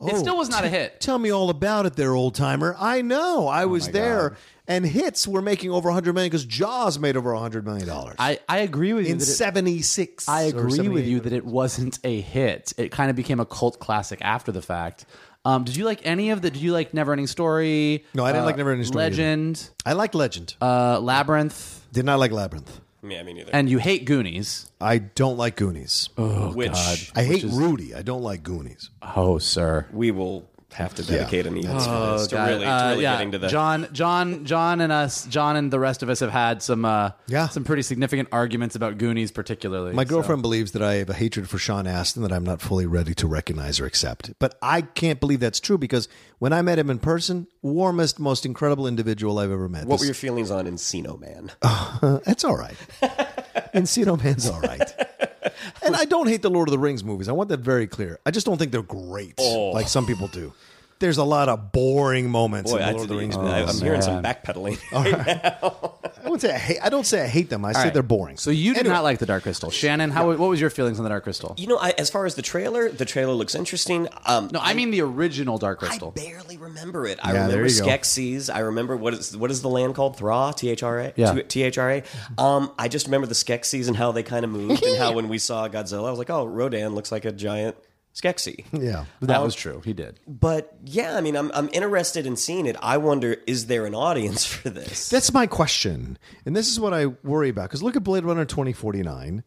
Oh, still was not a hit. Tell me all about it there, old timer. I know. I was there. And hits were making over 100 million because Jaws made over 100 million dollars. I, I agree with you. in 76. I agree with you that it wasn't a hit. It kind of became a cult classic after the fact. Um, did you like any of the? Did you like Neverending Story? No, I didn't Uh, like Neverending Story either. Legend, I liked Legend. uh, Labyrinth, Did not like Labyrinth. Yeah, me neither. and you hate Goonies. I don't like Goonies. Oh, Which God. I hate Rudy. I don't like Goonies. Oh, sir. we will have to dedicate an evening for this to God. really, to Uh, really yeah. getting to the. John, John, John, and us, John, and the rest of us have had some, uh, Yeah. some pretty significant arguments about Goonies, particularly. My so. girlfriend believes that I have a hatred for Sean Astin that I'm not fully ready to recognize or accept. But I can't believe that's true because when I met him in person, warmest, most incredible individual I've ever met. what This- were your feelings on Encino Man? That's all right. Encino Man's all right. And I don't hate the Lord of the Rings movies. I want that very clear. I just don't think they're great, oh. like some people do. There's a lot of boring moments Boy, in the I, Lord of the Rings I, movies. am hearing some man. backpedaling. I wouldn't say I hate. I don't say I hate them. I say right. they're boring. So you did Anyway. not like the Dark Crystal, Shannon. How? What was your feelings on the Dark Crystal? You know, I, as far as the trailer, the trailer looks interesting. Um, No, I mean the original Dark Crystal. I barely remember it. I Yeah, remember you go. Skeksis. I remember what is what is the land called? Thra, T H R A, Yeah. T H R A. Um, I just remember the Skeksis and how they kind of moved, and how when we saw Godzilla, I was like, oh, Rodan looks like a giant Skeksy. yeah. that Um, was true. He did. But yeah, I mean, I'm I'm interested in seeing it. I wonder, is there an audience for this? That's my question. And this is what I worry about. Because look at Blade Runner 2049.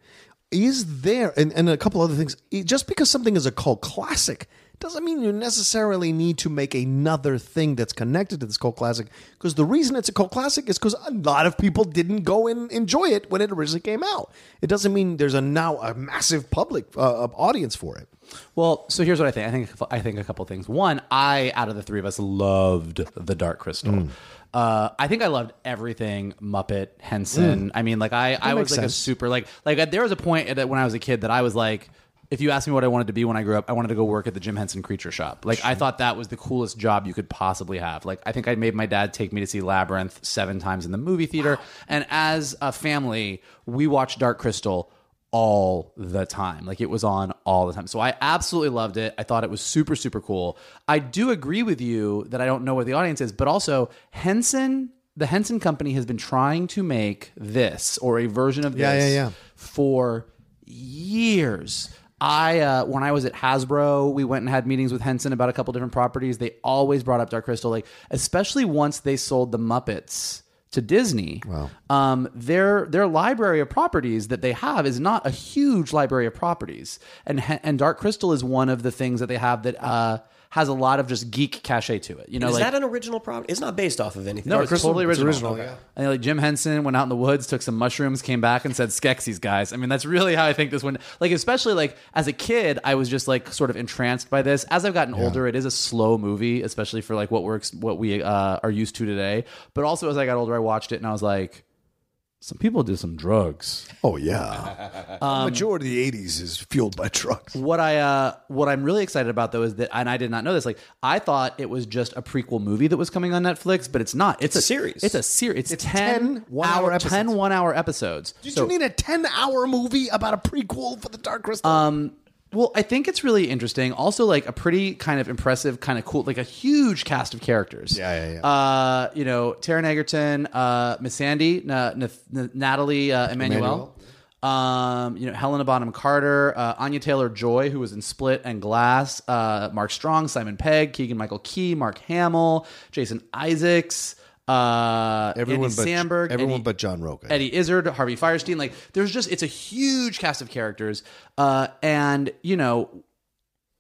Is there, and, and a couple other things, just because something is a cult classic doesn't mean you necessarily need to make another thing that's connected to this cult classic. Because the reason it's a cult classic is because a lot of people didn't go and enjoy it when it originally came out. It doesn't mean there's a now a massive public uh, audience for it. Well, so here's what I think. I think I think a couple things. One, I out of the three of us loved the Dark Crystal. Mm. Uh, I think I loved everything Muppet Henson. I mean, like I, I was Mm. like a super like like there was a point that when I was a kid that I was like if you ask me what I wanted to be when I grew up, I wanted to go work at the Jim Henson Creature Shop. Like I thought that was the coolest job you could possibly have. Like I think I made my dad take me to see Labyrinth seven times in the movie theater, and as a family, we watched Dark Crystal all the time. Like it was on all the time. So I absolutely loved it. I thought it was super super cool. I do agree with you that I don't know where the audience is, but also Henson the Henson company has been trying to make this or a version of this Yeah, yeah, yeah. for years. I uh, when I was at Hasbro, we went and had meetings with Henson about a couple different properties. They always brought up Dark Crystal, like especially once they sold the Muppets to Disney. Wow. Um, their their library of properties that they have is not a huge library of properties, and and Dark Crystal is one of the things that they have that uh, has a lot of just geek cachet to it. You know, Is like that an original property? It's not based off of anything. no, it's totally it's original. original, yeah. And like Jim Henson went out in the woods, took some mushrooms, came back and said Skeksis, guys. I mean, that's really how I think this one. Like, especially like as a kid, I was just like sort of entranced by this. As I've gotten older, it is a slow movie, especially for like what works, what we uh, are used to today. But also as I got older, I watched it and I was like, some people did some drugs. Oh yeah. Um, the majority of the '80s is fueled by drugs. What I uh, what I'm really excited about though is that, and I did not know this. Like, I thought it was just a prequel movie that was coming on Netflix, but it's not. It's, a series. It's a series. It's, 10, 10 one-hour hour, episodes. 10 one hour episodes. Did So- you need a 10-hour movie about a prequel for the Dark Crystal? Um, well, I think it's really interesting. Also, like a pretty kind of impressive, kind of cool, like a huge cast of characters. Yeah, yeah, yeah. Uh, you know, Taron Egerton, uh, Missandei, Na- Na- Na- Nathalie uh, Emmanuel. Um, you know, Helena Bonham Carter, uh, Anya Taylor Joy, who was in Split and Glass, uh, Mark Strong, Simon Pegg, Keegan Michael Key, Mark Hamill, Jason Isaacs, uh, everyone Andy but Samberg, everyone Eddie- but John Rocha. Eddie Izzard, Harvey Fierstein. Like, there's just it's a huge cast of characters, uh, and you know,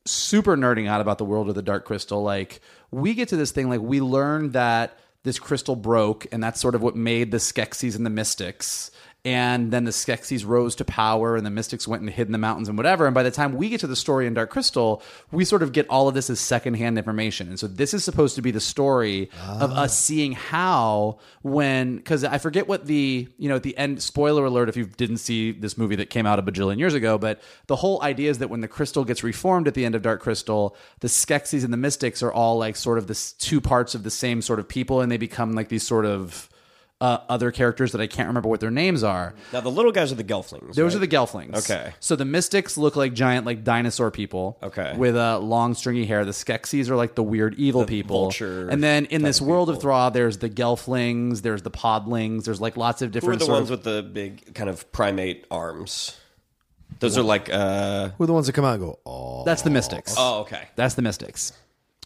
super nerding out about the world of the Dark Crystal. Like, we get to this thing, like we learned that this crystal broke, and that's sort of what made the Skeksis and the Mystics. And then the Skeksis rose to power, and the Mystics went and hid in the mountains and whatever. And by the time we get to the story in Dark Crystal, we sort of get all of this as secondhand information. And so this is supposed to be the story of us ah. seeing how, when, because I forget what the, you know, at the end, spoiler alert if you didn't see this movie that came out a bajillion years ago, but the whole idea is that when the crystal gets reformed at the end of Dark Crystal, the Skeksis and the Mystics are all like sort of this two parts of the same sort of people, and they become like these sort of uh, other characters that I can't remember what their names are. Now the little guys are the Gelflings. Those right? are the Gelflings. Okay. So the Mystics look like giant, like dinosaur people. Okay. With uh, long, stringy hair. The Skeksis are like the weird, evil people. vulture And then in this of world of. Thra, there's the Gelflings. There's the Podlings. There's like lots of different. Who are the sort ones of- with the big kind of primate arms? Those are like. uh Who are the ones that come out and go, oh. That's the Mystics. Oh, okay. That's the Mystics.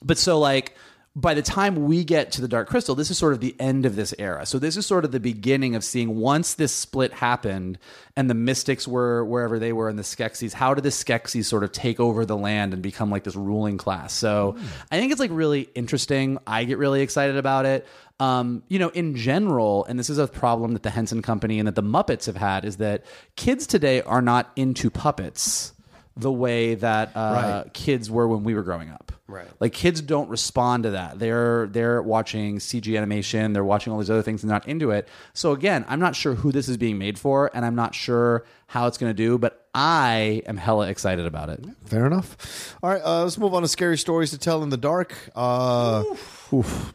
But so like by the time we get to the Dark Crystal, this is sort of the end of this era. So this is sort of the beginning of seeing once this split happened and the Mystics were wherever they were and the Skeksis, how did the Skeksis sort of take over the land and become like this ruling class? So I think it's like really interesting. I get really excited about it. Um, you know, in general, and this is a problem that the Henson Company and that the Muppets have had, is that kids today are not into puppets the way that uh, kids were when we were growing up. Right. Like kids don't respond to that. They're they're watching CG animation. They're watching all these other things and not into it. So again, I'm not sure who this is being made for, and I'm not sure how it's going to do. But I am hella excited about it. Fair enough. All right, uh, let's move on to scary stories to tell in the dark. Uh, oof,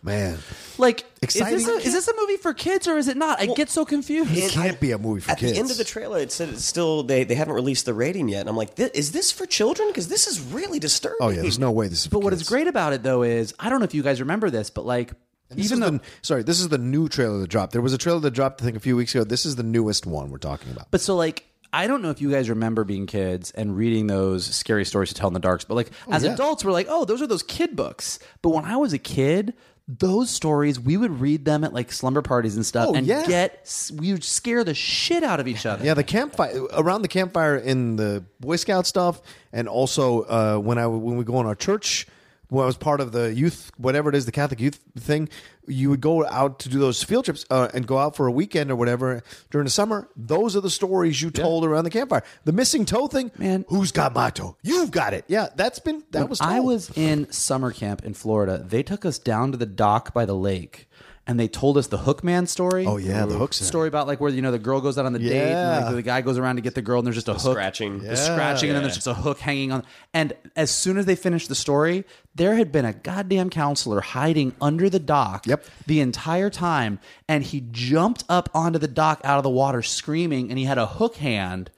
man. Like, Exciting. is this, a, is this a movie for kids or is it not? I get so confused. It can't be a movie for At kids. the end of the trailer, it said it's still they, they haven't released the rating yet. And I'm like, "Thi- is this for children? Because this is really disturbing. oh, yeah, there's no way this is but for what kids. is great about it though is I don't know if you guys remember this, but like This even is though the, sorry, this is the new trailer that dropped. There was a trailer that dropped, I think, a few weeks ago. This is the newest one we're talking about. But so like I don't know if you guys remember being kids and reading those scary stories to tell in the darks, but like as yeah. adults we're like, "Oh, those are those kid books." But when I was a kid, those stories we would read them at like slumber parties and stuff Oh, and yeah. get we would scare the shit out of each other. Yeah, the campfire around the campfire in the Boy Scout stuff, and also uh, when I when we go on our church, when I was part of the youth, whatever it is, the Catholic youth thing, you would go out to do those field trips uh, and go out for a weekend or whatever during the summer. Those are the stories you told around the campfire. The missing toe thing, Man. who's got my toe? You've got it. Yeah, that's been that When was. I was in summer camp in Florida, they took us down to the dock by the lake and they told us the Hookman story. Oh, yeah, the hook sound. story about like where you know the girl goes out on the date, and Yeah. like, the guy goes around to get the girl, and there's just a hook scratching. the Yeah. scratching, and then there's just a hook hanging on. And as soon as they finished the story, there had been a goddamn counselor hiding under the dock Yep. the entire time, and he jumped up onto the dock out of the water screaming, and he had a hook hand.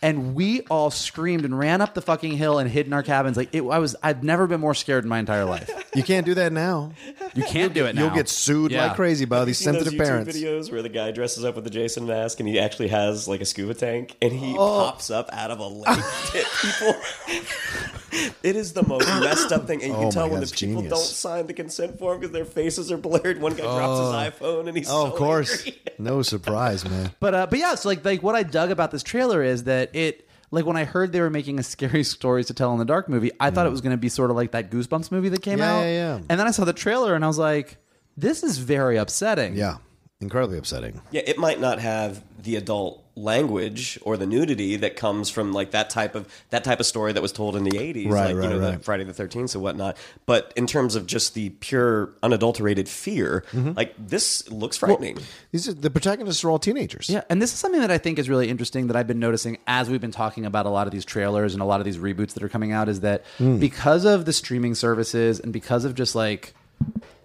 And we all screamed and ran up the fucking hill and hid in our cabins. Like it, I was, I've never been more scared in my entire life. You can't do that now. You can't do it now. You'll get sued Yeah. like crazy by these Seen those sensitive YouTube parents. videos where the guy dresses up with the Jason mask and he actually has like a scuba tank and he pops up out of a lake to hit people. it is the most messed up thing, and you Oh can my tell God, when the it's people genius. don't sign the consent form because their faces are blurred. One guy drops his iPhone and he's Oh, so of course. angry. No surprise, man. But uh, but yeah, so like like what I dug about this trailer is that it like when I heard they were making a scary stories to tell in the dark movie, I thought it mm. was going to be sort of like that Goosebumps movie that came Yeah, out. yeah, yeah. And then I saw the trailer and I was like, this is very upsetting. Yeah. Incredibly upsetting. Yeah, it might not have the adult language or the nudity that comes from like that type of that type of story that was told in the 80s Right, like right, you know the. Friday the 13th and whatnot but in terms of just the pure unadulterated fear Mm-hmm. like this looks frightening These are, the protagonists are all teenagers. Yeah, and this is something that I think is really interesting that I've been noticing as we've been talking about a lot of these trailers and a lot of these reboots that are coming out is that Hmm. because of the streaming services and because of just like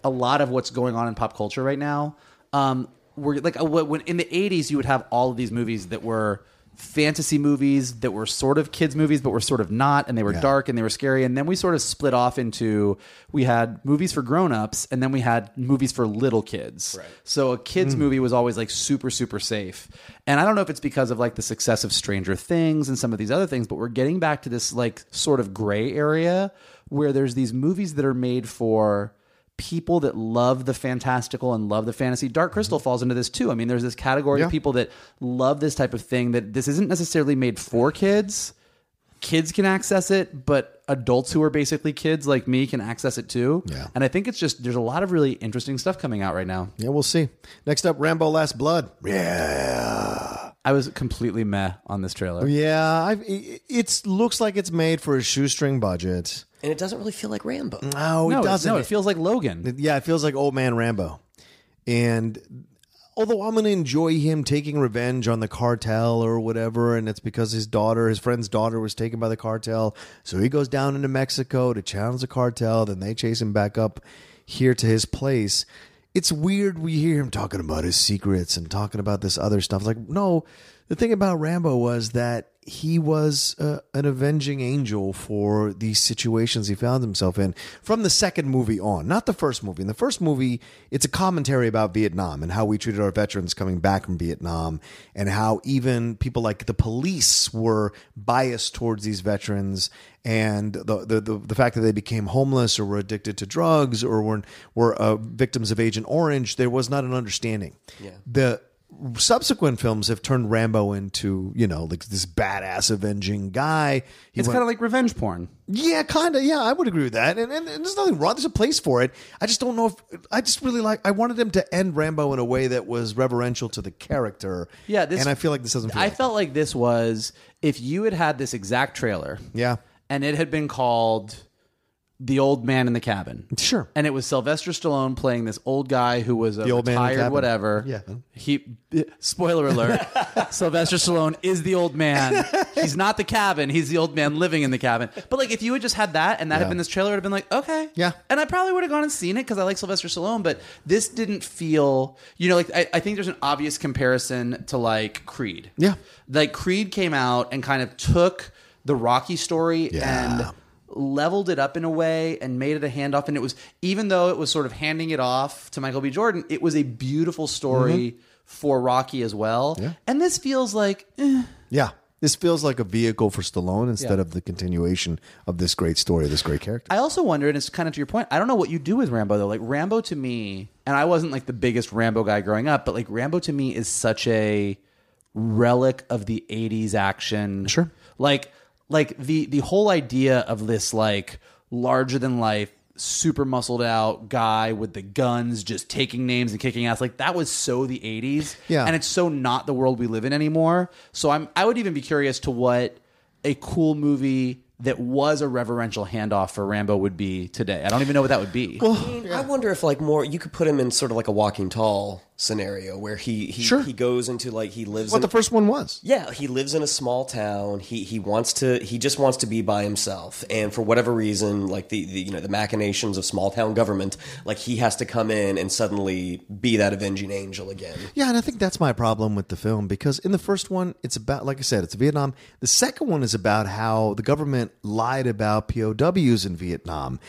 a lot of what's going on in pop culture right now, um, we're like uh, when in the '80s you would have all of these movies that were fantasy movies that were sort of kids movies but were sort of not and they were Yeah. dark and they were scary. And then we sort of split off into we had movies for grown-ups and then we had movies for little kids. So a kids movie was always like super super safe. And i don't know if it's because of like the success of stranger things and some of these other things but we're getting back to this like sort of gray area where there's these movies that are made for people that love the fantastical and love the fantasy. Dark Crystal mm-hmm. falls into this too. I mean, there's this category Yeah. of people that love this type of thing that this isn't necessarily made for kids. Kids can access it, but adults who are basically kids like me can access it too. Yeah. And I think it's just there's a lot of really interesting stuff coming out right now. Yeah, we'll see. Next up, Rambo Last Blood. Yeah. I was completely meh on this trailer. Yeah, I've, it it's, looks like it's made for a shoestring budget. and it doesn't really feel like Rambo No, no, it it, doesn't. no, it feels like Logan. Yeah, it feels like old man Rambo. And although I'm going to enjoy him taking revenge on the cartel or whatever, and it's because his daughter, his friend's daughter, was taken by the cartel. So he goes down into Mexico to challenge the cartel. Then they chase him back up here to his place. It's weird. We hear him talking about his secrets and talking about this other stuff. Like, no, the thing about Rambo was that he was uh, an avenging angel for these situations he found himself in from the second movie on, not the first movie. In the first movie, it's a commentary about Vietnam and how we treated our veterans coming back from Vietnam, and how even people like the police were biased towards these veterans, and the the the, the fact that they became homeless or were addicted to drugs or were were uh, victims of Agent Orange. There was not an understanding. Yeah. The subsequent films have turned Rambo into, you know, like this badass avenging guy. He It's went- kind of like revenge porn. yeah, kind of. Yeah, I would agree with that. And, and, and there's nothing wrong. There's a place for it. I just don't know if I just really like. I wanted him to end Rambo in a way that was reverential to the character. Yeah, this- and I feel like this doesn't. Feel I like felt like this was if you had had this exact trailer. Yeah. And it had been called The Old Man in the Cabin. Sure. And it was Sylvester Stallone playing this old guy who was a The old man in the retired cabin. whatever. Yeah. He spoiler alert. Sylvester Stallone is the old man. He's not the cabin. He's the old man living in the cabin. But like if you had just had that and that Yeah. had been this trailer, it would have been like, okay. Yeah. And I probably would have gone and seen it because I like Sylvester Stallone, but this didn't feel you know, like I, I think there's an obvious comparison to like Creed. Yeah. Like Creed came out and kind of took the Rocky story Yeah. and leveled it up in a way and made it a handoff. And it was, even though it was sort of handing it off to Michael B. Jordan, it was a beautiful story for Rocky as well. Mm-hmm. Yeah. And this feels like, eh. yeah. This feels like a vehicle for Stallone instead Yeah. of the continuation of this great story, this great character. I also wonder, and it's kind of to your point, I don't know what you do with Rambo though. Like Rambo to me, and I wasn't like the biggest Rambo guy growing up, but like Rambo to me is such a relic of the 80s action. Sure. Like like the the whole idea of this like larger than life super muscled out guy with the guns just taking names and kicking ass like that was so the 80s Yeah. and it's so not the world we live in anymore so i'm i would even be curious to what a cool movie that was a reverential handoff for Rambo would be today. I don't even know what that would be. I, mean, I wonder if like more you could put him in sort of like a Walking Tall scenario where he he, Sure. he goes into like he lives What in the first one was. Yeah, he lives in a small town. He he wants to he just wants to be by himself. And for whatever reason, like the, the you know the machinations of small town government, like he has to come in and suddenly be that avenging angel again. Yeah, and I think that's my problem with the film because in the first one, it's about, like I said, it's Vietnam. The second one is about how the government lied about POWs in Vietnam.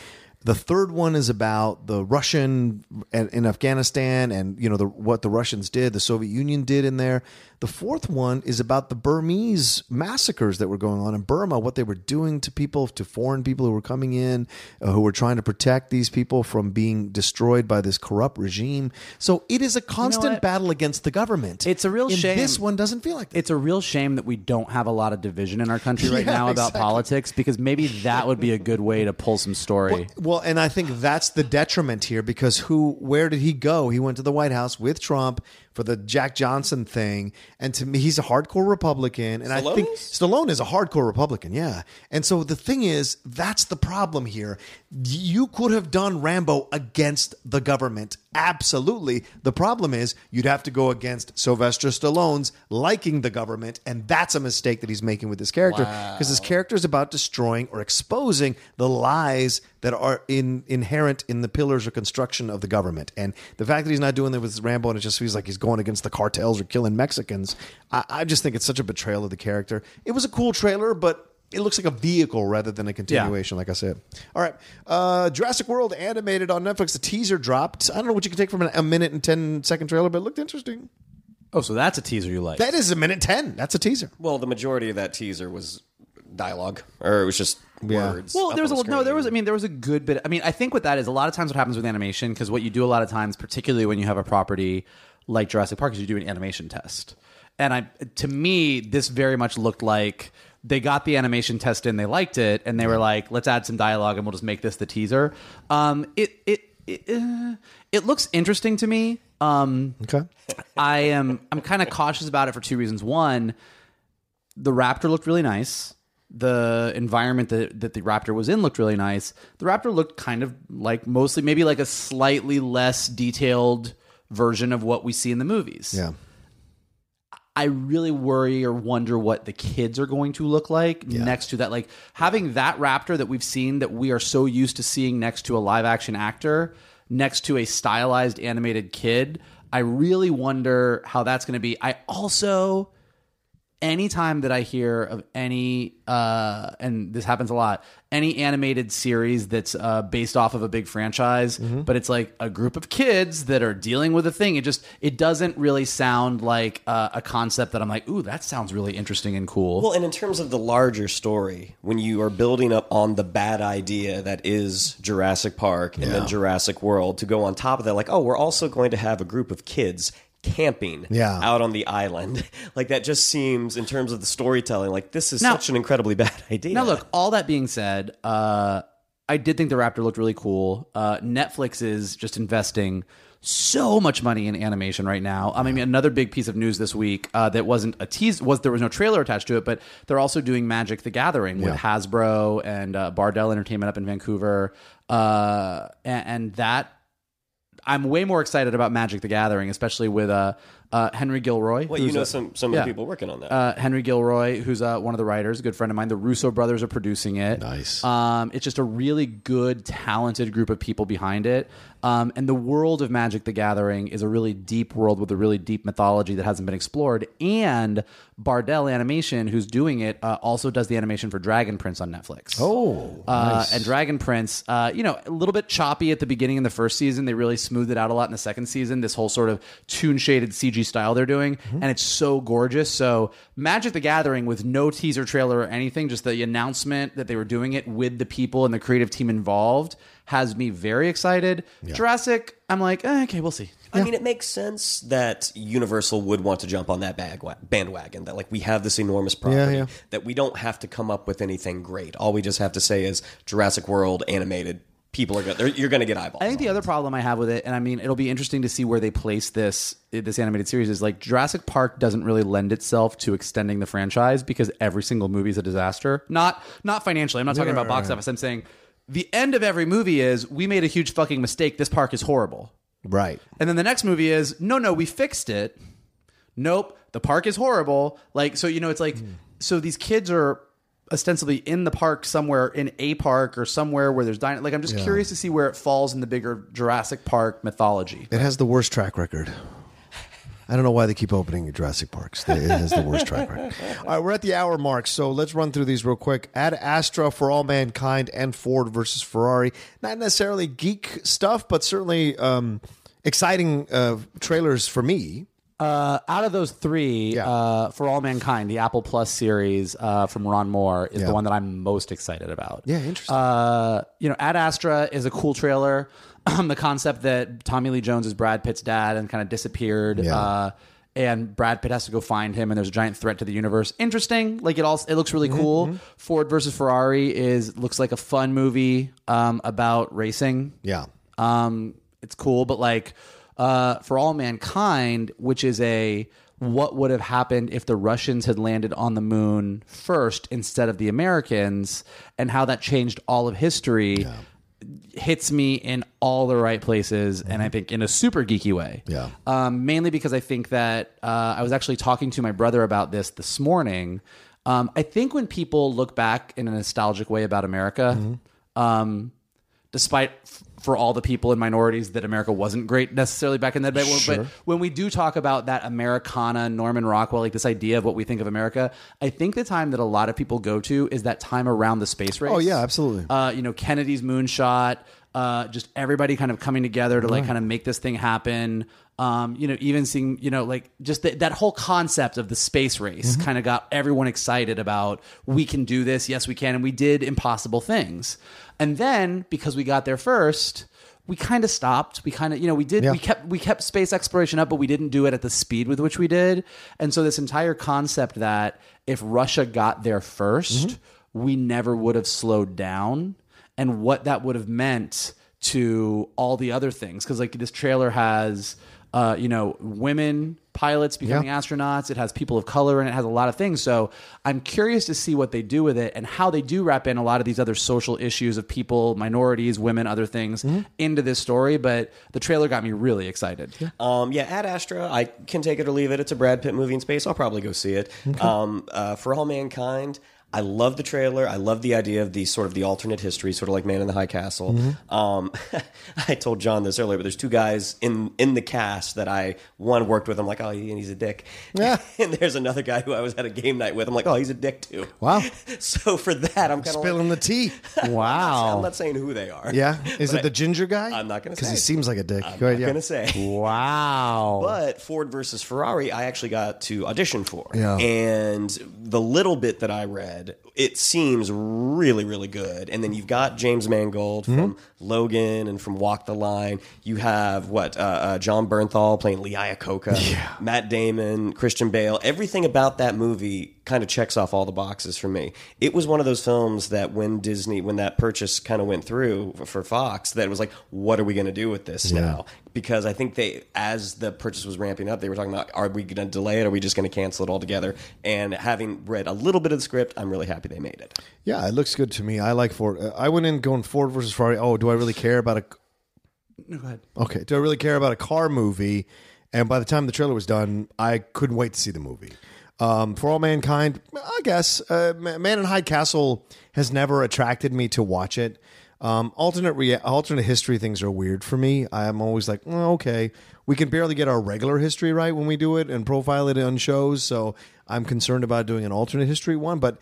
The third one is about the Russian and in Afghanistan and you know the, what the Russians did, the Soviet Union did in there. The fourth one is about the Burmese massacres that were going on in Burma, what they were doing to people, to foreign people who were coming in, uh, who were trying to protect these people from being destroyed by this corrupt regime. So it is a constant what? battle against the government. It's a real And shame. This one doesn't feel like that. it's a real shame that we don't have a lot of division in our country right Yeah, now about exactly. politics because maybe that would be a good way to pull some story. Well, and I think that's the detriment here because who, where did he go? He went to the White House with Trump for the Jack Johnson thing, and to me, he's a hardcore Republican, and I think Stallone is? Stallone is a hardcore Republican, yeah. And so the thing is, that's the problem here. You could have done Rambo against the government, absolutely. The problem is you'd have to go against Sylvester Stallone's liking the government, and that's a mistake that he's making with this character because his character is about destroying or exposing the lies that are in, inherent in the pillars or construction of the government. And the fact that he's not doing that with Rambo and it just feels like he's going against the cartels or killing Mexicans, I, I just think it's such a betrayal of the character. It was a cool trailer, but it looks like a vehicle rather than a continuation, like I said. All right. Uh, Jurassic World animated on Netflix. The teaser dropped. I don't know what you can take from an, a minute and 10 second trailer, but it looked interesting. Oh, so that's a teaser you like? That is a minute 10. That's a teaser. Well, the majority of that teaser was dialogue, or it was just Yeah. words. Well, up there was a, on the no, there was. I mean, there was a good bit. I mean, I think what that is a lot of times what happens with animation because what you do a lot of times, particularly when you have a property like Jurassic Park, is you do an animation test. And I, to me, this very much looked like they got the animation test in, they liked it, and they were like, "Let's add some dialogue, and we'll just make this the teaser." Um, it it it, uh, it looks interesting to me. Um, Okay. I am I'm kind of cautious about it for two reasons. One, the Raptor looked really nice. The environment that, that the Raptor was in looked really nice. The Raptor looked kind of like mostly maybe like a slightly less detailed version of what we see in the movies. Yeah. I really worry or wonder what the kids are going to look like next to that. Like having that raptor that we've seen that we are so used to seeing next to a live action actor, next to a stylized animated kid. I really wonder how that's going to be. I also, anytime that I hear of any, uh, and this happens a lot, any animated series that's uh, based off of a big franchise, but it's like a group of kids that are dealing with a thing. It just it doesn't really sound like uh, a concept that I'm like, ooh, that sounds really interesting and cool. Well, and in terms of the larger story, when you are building up on the bad idea that is Jurassic Park and then Jurassic World, to go on top of that, like, oh, we're also going to have a group of kids camping Yeah. out on the island. like, that just seems, in terms of the storytelling, like this is Now- such an incredibly bad idea. Now, look, all that being said, uh, I did think the Raptor looked really cool. Uh, Netflix is just investing so much money in animation right now. I mean, another big piece of news this week uh, that wasn't a tease was there was no trailer attached to it, but they're also doing Magic: The Gathering with Hasbro and uh, Bardel Entertainment up in Vancouver, uh, and, and that I'm way more excited about Magic: The Gathering, especially with uh, uh, Henry Gilroy. well, you know a- some, some of the people working on that. uh, Henry Gilroy, who's uh, one of the writers, a good friend of mine. The Russo brothers are producing it. Nice. Um, it's just a really good, talented group of people behind it. Um, and the world of Magic: The Gathering is a really deep world with a really deep mythology that hasn't been explored. And Bardel Animation, who's doing it, uh, also does the animation for Dragon Prince on Netflix. Oh, Uh, and Dragon Prince, uh, you know, a little bit choppy at the beginning in the first season. They really smoothed it out a lot in the second season. This whole sort of toon shaded CG style they're doing, and it's so gorgeous. So Magic: The Gathering with no teaser trailer or anything, just the announcement that they were doing it with the people and the creative team involved has me very excited. Jurassic, I'm like, eh, okay, we'll see. I mean, it makes sense that Universal would want to jump on that bagwa- bandwagon. That like we have this enormous property yeah. that we don't have to come up with anything great. All we just have to say is Jurassic World animated. people are going. You're going to get eyeballs. I think the other problem I have with it, and I mean, it'll be interesting to see where they place this this animated series. Is like Jurassic Park doesn't really lend itself to extending the franchise because every single movie is a disaster. Not not financially. I'm not talking about box office. I'm saying the end of every movie is we made a huge fucking mistake. This park is horrible. Right. And then the next movie is no, no, we fixed it. Nope, the park is horrible. Like so, you know, it's like so these kids are ostensibly in the park somewhere in a park or somewhere where there's dino- like I'm just curious to see where it falls in the bigger Jurassic Park mythology. It has the worst track record. I don't know why they keep opening Jurassic Parks. It has the worst track record. All right, we're at the hour mark, so let's run through these real quick. Ad Astra for All Mankind and Ford versus Ferrari. Not necessarily geek stuff, but certainly um, exciting uh, trailers for me. Uh, out of those three, Yeah. uh, for all mankind, the Apple Plus series uh, from Ron Moore is Yeah. the one that I'm most excited about. Yeah, interesting. Uh, you know, Ad Astra is a cool trailer. the concept that Tommy Lee Jones is Brad Pitt's dad and kind of disappeared. Yeah. Uh, and Brad Pitt has to go find him, and there's a giant threat to the universe. Interesting, like it all. It looks really cool. Ford versus Ferrari is looks like a fun movie um, about racing. Yeah. Um, it's cool, but like uh, for all mankind, which is a what would have happened if the Russians had landed on the moon first instead of the Americans, and how that changed all of history. Hits me in all the right places, and I think in a super geeky way. Yeah. Um, mainly because I think that uh, I was actually talking to my brother about this this morning. Um, I think when people look back in a nostalgic way about America, um, despite f- for all the people and minorities that America wasn't great necessarily back in that day. But when we do talk about that Americana, Norman Rockwell, like this idea of what we think of America, I think the time that a lot of people go to is that time around the space race. Oh, yeah, absolutely. Uh, you know, Kennedy's moonshot, uh, just everybody kind of coming together to like kind of make this thing happen. Um, you know, even seeing, you know, like just th- that whole concept of the space race kind of got everyone excited about we can do this. Yes, we can. And we did impossible things. And then because we got there first, we kind of stopped. We kind of, you know, we did, Yeah. we kept, we kept space exploration up, but we didn't do it at the speed with which we did. And so this entire concept that if Russia got there 1st we never would have slowed down and what that would have meant to all the other things. Cause like this trailer has, uh, you know, women pilots becoming astronauts. It has people of color and it has a lot of things. So I'm curious to see what they do with it and how they do wrap in a lot of these other social issues of people, minorities, women, other things into this story. But the trailer got me really excited. Um, yeah, Ad Astra, I can take it or leave it. It's a Brad Pitt movie in space. I'll probably go see it. Um, uh, For All Mankind, I love the trailer. I love the idea of the sort of the alternate history, sort of like Man in the High Castle. Um, I told John this earlier, but there's two guys in in the cast that I one worked with. I'm like, oh, he, he's a dick. Yeah. and there's another guy who I was at a game night with. I'm like, oh, he's a dick too. Wow. So for that, I'm kind of Spilling the tea. Wow. I'm not saying who they are. Yeah. Is it the ginger guy? I'm not gonna Because he seems like a dick. I'm Go ahead. not Yeah. gonna say. Wow. But Ford versus Ferrari, I actually got to audition for. Yeah. And the little bit that I read, it seems really, really good. And then you've got James Mangold Mm-hmm. from Logan and from Walk the Line. You have what uh, uh, Jon Bernthal playing Lee Iacocca, Matt Damon, Christian Bale. Everything about that movie kind of checks off all the boxes for me. It was one of those films that when Disney, when that purchase kind of went through for Fox, that it was like, what are we going to do with this now? Because I think they, as the purchase was ramping up, they were talking about, are we going to delay it? Are we just going to cancel it altogether? And having read a little bit of the script, I'm really happy they made it. Yeah, it looks good to me. I like Ford. Uh, I went in going Ford versus Ferrari. Oh, do I really care about a? No, go ahead. Okay, do I really care about a car movie? And by the time the trailer was done, I couldn't wait to see the movie. Um, For All Mankind, I guess uh, Man in High Castle has never attracted me to watch it. Um, alternate rea- alternate history things are weird for me. I'm always like, "Oh, okay, we can barely get our regular history right when we do it and profile it on shows. So I'm concerned about doing an alternate history one. But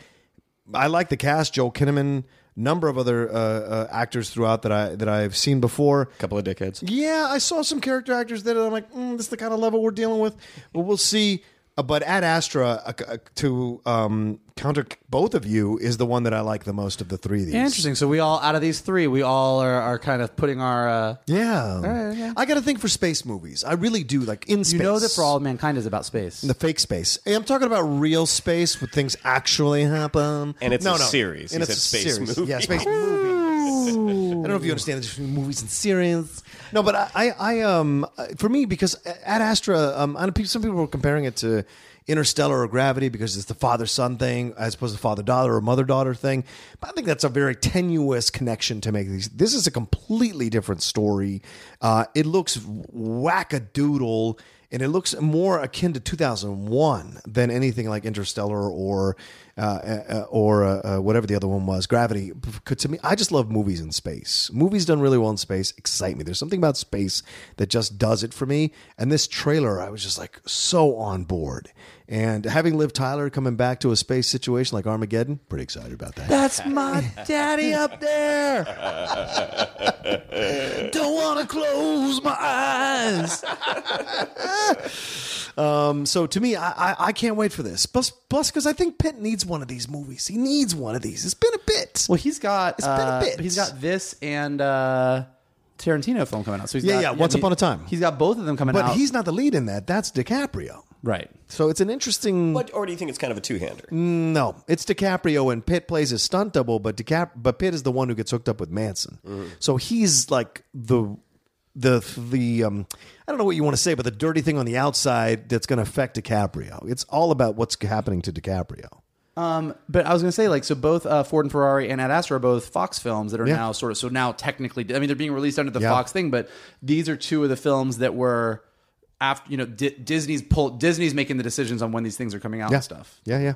I like the cast: Joel Kinnaman, number of other uh, uh, actors throughout that I that I've seen before. A couple of dickheads. Yeah, I saw some character actors that I'm like, mm, this is the kind of level we're dealing with. But we'll see. Uh, but Ad Astra, uh, uh, to um, counter both of you, is the one that I like the most of the three of these. Interesting. So we all, out of these three, we all are, are kind of putting our. Uh, Yeah. I got to think for space movies. I really do. Like in space. you know that for all mankind is about space. the fake space. Hey, I'm talking about real space where things actually happen. And it's no, a no. series. And He it's said a space series. movie. Yeah, space movie. I don't know if you understand the difference between movies and series. No, but I, I, um, for me, because Ad Astra, um, I know some people were comparing it to Interstellar or Gravity because it's the father son thing as opposed to father daughter or mother daughter thing. But I think that's a very tenuous connection to make these. This is a completely different story. Uh, it looks wackadoodle and it looks more akin to 2001 than anything like Interstellar or uh, uh, or uh, uh, whatever the other one was, Gravity. To me, I just love movies in space. Movies done really well in space excite me. There's something about space that just does it for me. And this trailer, I was just like so on board. And having Liv Tyler coming back to a space situation like Armageddon, pretty excited about that. That's my daddy up there. Don't want to close my eyes. Um, so to me, I, I, I can't wait for this. Plus, plus, because I think Pitt needs one of these movies. He needs one of these. It's been a bit. Well, he's got It's been a uh, bit. he's got this and uh, Tarantino film coming out. So he's Yeah, got, yeah, Once he- Upon a Time. He's got both of them coming but out. he's not the lead in that. That's DiCaprio. right. So it's an interesting. What, or do you think it's kind of a two-hander? No, it's DiCaprio and Pitt plays his stunt double, but DiCap but Pitt is the one who gets hooked up with Manson. So he's like the the the um I don't know what you want to say, but the dirty thing on the outside that's going to affect DiCaprio. It's all about what's happening to DiCaprio. Um, but I was going to say, like, so both uh, Ford and Ferrari and Ad Astra are both Fox films that are Yeah. now sort of so now technically. I mean, they're being released under the Yeah. Fox thing, but these are two of the films that were after you know Di- Disney's pull Disney's making the decisions on when these things are coming out Yeah, and stuff. Yeah, yeah.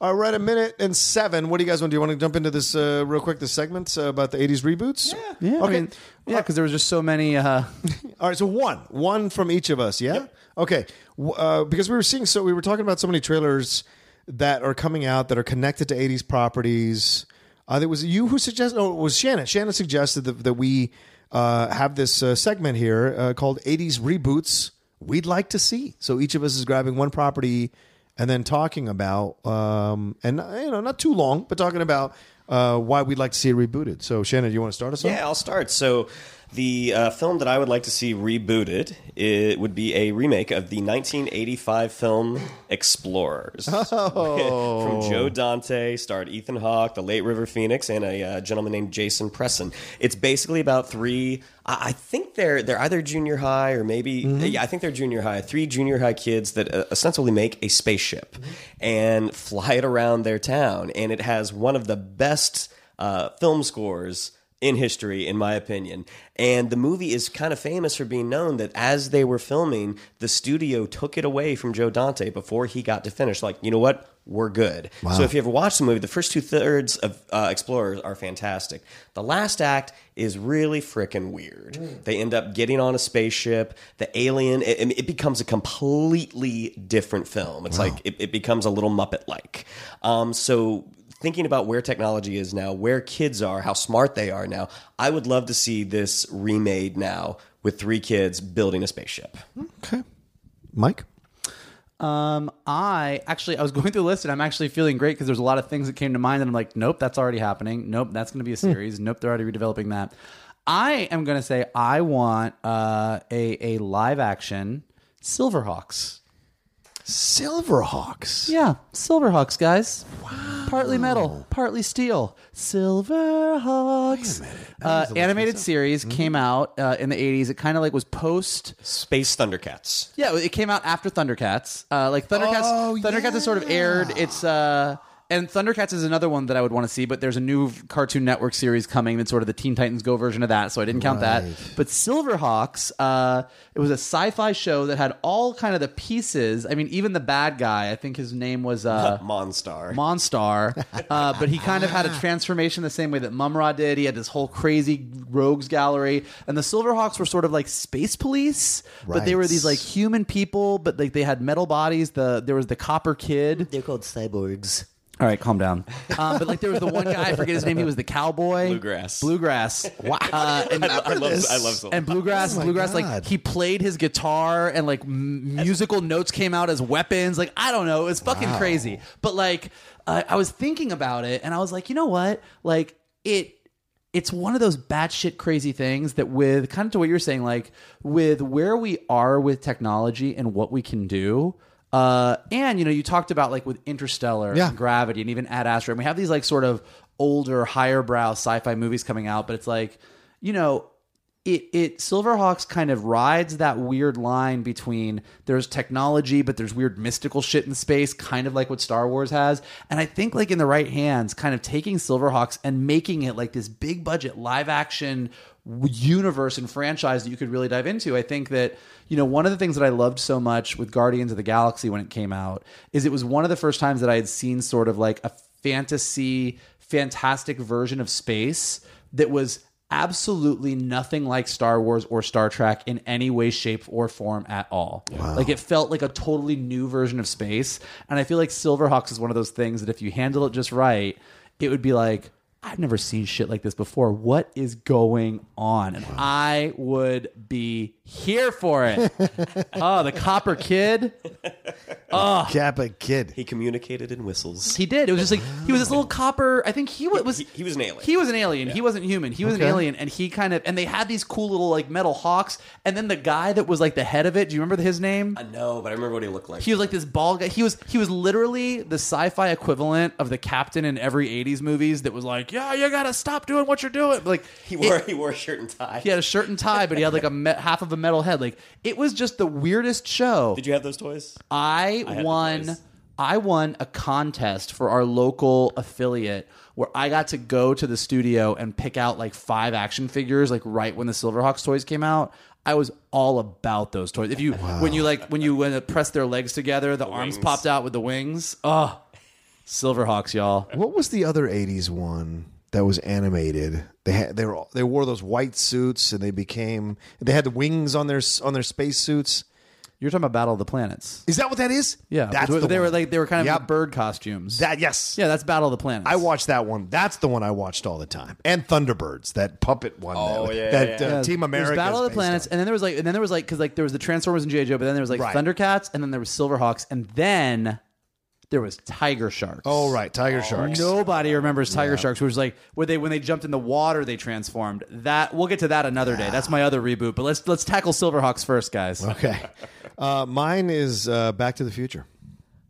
All right, a minute and seven. What do you guys want? Do you want to jump into this uh, real quick? This segment uh, about the '80s reboots? Yeah, Okay. I mean, yeah, because there was just so many. Uh, All right, so one, one from each of us. Yeah. Okay. Uh, because we were seeing, so we were talking about so many trailers that are coming out that are connected to '80s properties. Uh, was you who suggested. No, it was Shannon. Shannon suggested that, that we uh, have this uh, segment here uh, called '80s reboots we'd like to see. So each of us is grabbing one property and then talking about, um, and you know, not too long, but talking about uh, why we'd like to see it rebooted. So Shannon, do you want to start us off? Yeah, I'll start. So, the uh, film that I would like to see rebooted it would be a remake of the 1985 film Explorers from Joe Dante, starred Ethan Hawke, the late River Phoenix, and a uh, gentleman named Jason Presson. It's basically about three. I I think they're they're either junior high or maybe yeah, I think they're junior high. Three junior high kids that uh, ostensibly make a spaceship and fly it around their town, and it has one of the best uh, film scores in history, in my opinion. And the movie is kind of famous for being known that as they were filming, the studio took it away from Joe Dante before he got to finish. Like, you know what? We're good. So if you ever watch the movie, the first two thirds of uh, Explorers are fantastic. The last act is really freaking weird. They end up getting on a spaceship. The alien, it, it becomes a completely different film. It's like it, it becomes a little Muppet like. Um, so thinking about where technology is now, where kids are, how smart they are now, I would love to see this remade now with three kids building a spaceship. Okay. Mike? Um, I actually I was going through the list and I'm actually feeling great because there's a lot of things that came to mind and I'm like, nope, that's already happening. Nope, that's going to be a series. Nope, they're already redeveloping that. I am going to say I want uh, a a live action Silverhawks. Silverhawks. Yeah, Silverhawks, guys. Wow. Partly metal, partly steel. Silverhawks. Uh, animated series came out uh, in the 80s. It kind of like was post Space Thundercats. Yeah, it came out after Thundercats. Uh, like Thundercats, Oh, Thundercats has sort of aired. It's uh, and Thundercats is another one that I would want to see. But there's a new Cartoon Network series coming that's sort of the Teen Titans Go version of that, so I didn't count that. But Silverhawks, uh, it was a sci-fi show that had all kind of the pieces. I mean, even the bad guy, I think his name was uh, Monstar. Monstar, uh, but he kind of had a transformation the same way that Mumm-Ra did. He had this whole crazy rogues gallery, and the Silverhawks were sort of like space police, but they were these like human people, but like they had metal bodies. The there was the Copper Kid. They're called cyborgs. All right, calm down. Um, but like there was the one guy, I forget his name. He was the cowboy. Bluegrass. Bluegrass. Wow. Uh, and, I love, I love Silver. and bluegrass, Oh bluegrass, God. like he played his guitar and like m- musical notes came out as weapons. Like I don't know, it's fucking crazy. But like uh, I was thinking about it, and I was like, you know what? Like it. It's one of those batshit crazy things that, with kind of to what you're saying, like with where we are with technology and what we can do, Uh, and you know, you talked about like with Interstellar, Yeah. and Gravity, and even Ad Astra. And we have these like sort of older, higher brow sci-fi movies coming out, but it's like, you know, it it Silverhawks kind of rides that weird line between there's technology but there's weird mystical shit in space kind of like what Star Wars has and I think like in the right hands kind of taking Silverhawks and making it like this big budget live action universe and franchise that you could really dive into I think that you know one of the things that I loved so much with Guardians of the Galaxy when it came out is it was one of the first times that I had seen sort of like a fantasy fantastic version of space that was absolutely nothing like Star Wars or Star Trek in any way, shape, or form at all. Like it felt like a totally new version of space. And I feel like Silverhawks is one of those things that if you handle it just right, it would be like, I've never seen shit like this before. What is going on? And I would be here for it. oh, the Copper Kid. Oh, Copper kid. He communicated in whistles. He did. It was just like he was this little copper. I think he wa- was. He- he was an alien. He was an alien. He wasn't human. He was Okay. an alien, and he kind of and they had these cool little like metal hawks. And then the guy that was like the head of it. Do you remember his name? I know, but I remember what he looked like. He was like this bald guy. He was he was literally the sci-fi equivalent of the captain in every '80s movies that was like, "Yeah, you gotta stop doing what you're doing." Like He wore it- he wore a shirt and tie. he had a shirt and tie, but he had like a me- half of a metal head. Like it was just the weirdest show. Did you have those toys? I, had the won toys. I won a contest for our local affiliate where I got to go to the studio and pick out like five action figures like right when the Silverhawks toys came out. I was all about those toys. If you when you like when you when it press their legs together, the, arms wings. popped out with the wings. Oh, Silverhawks, y'all. What was the other '80s one that was animated? They had they were they wore those white suits and they became they had the wings on their on their space suits. You're talking about Battle of the Planets. Is that what that is? Yeah, that's they the were one. like they were kind of Yep. bird costumes. that. Yes, yeah, that's Battle of the Planets. I watched that one. That's the one I watched all the time. And Thunderbirds, that puppet one. Oh, that, yeah, that yeah, Uh, Yeah, Team there's America. Battle of the Planets, on. and then there was like, and then there was like, because like there was the Transformers and GI Joe, but then there was like Right. Thundercats, and then there was Silverhawks, and then there was Tiger Sharks. Oh right, Tiger Sharks. Nobody remembers Tiger Sharks, which was like where they when they jumped in the water, they transformed. That we'll get to that another day. That's my other reboot. But let's let's tackle Silverhawks first, guys. Okay, uh, mine is uh, Back to the Future.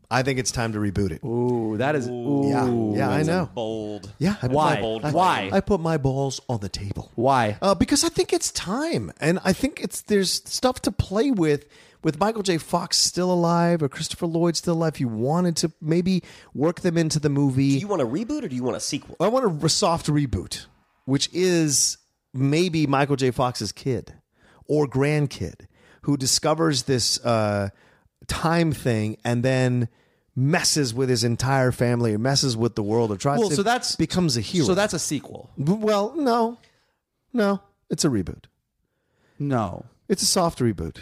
I think it's time to reboot it. Ooh, that is ooh. Yeah, yeah, I know. Bold. Yeah, I put Why? my- Bold I- Why? I put my balls on the table. Why? Uh, because I think it's time, and I think it's there's stuff to play with. With Michael J. Fox still alive or Christopher Lloyd still alive, if you wanted to maybe work them into the movie, Do you want a reboot or do you want a sequel? I want a soft reboot, which is maybe Michael J. Fox's kid or grandkid who discovers this uh, time thing and then messes with his entire family or messes with the world or tries Well, to so that's- becomes a hero. So that's a sequel. well, no, no, it's a reboot. No. It's a soft reboot.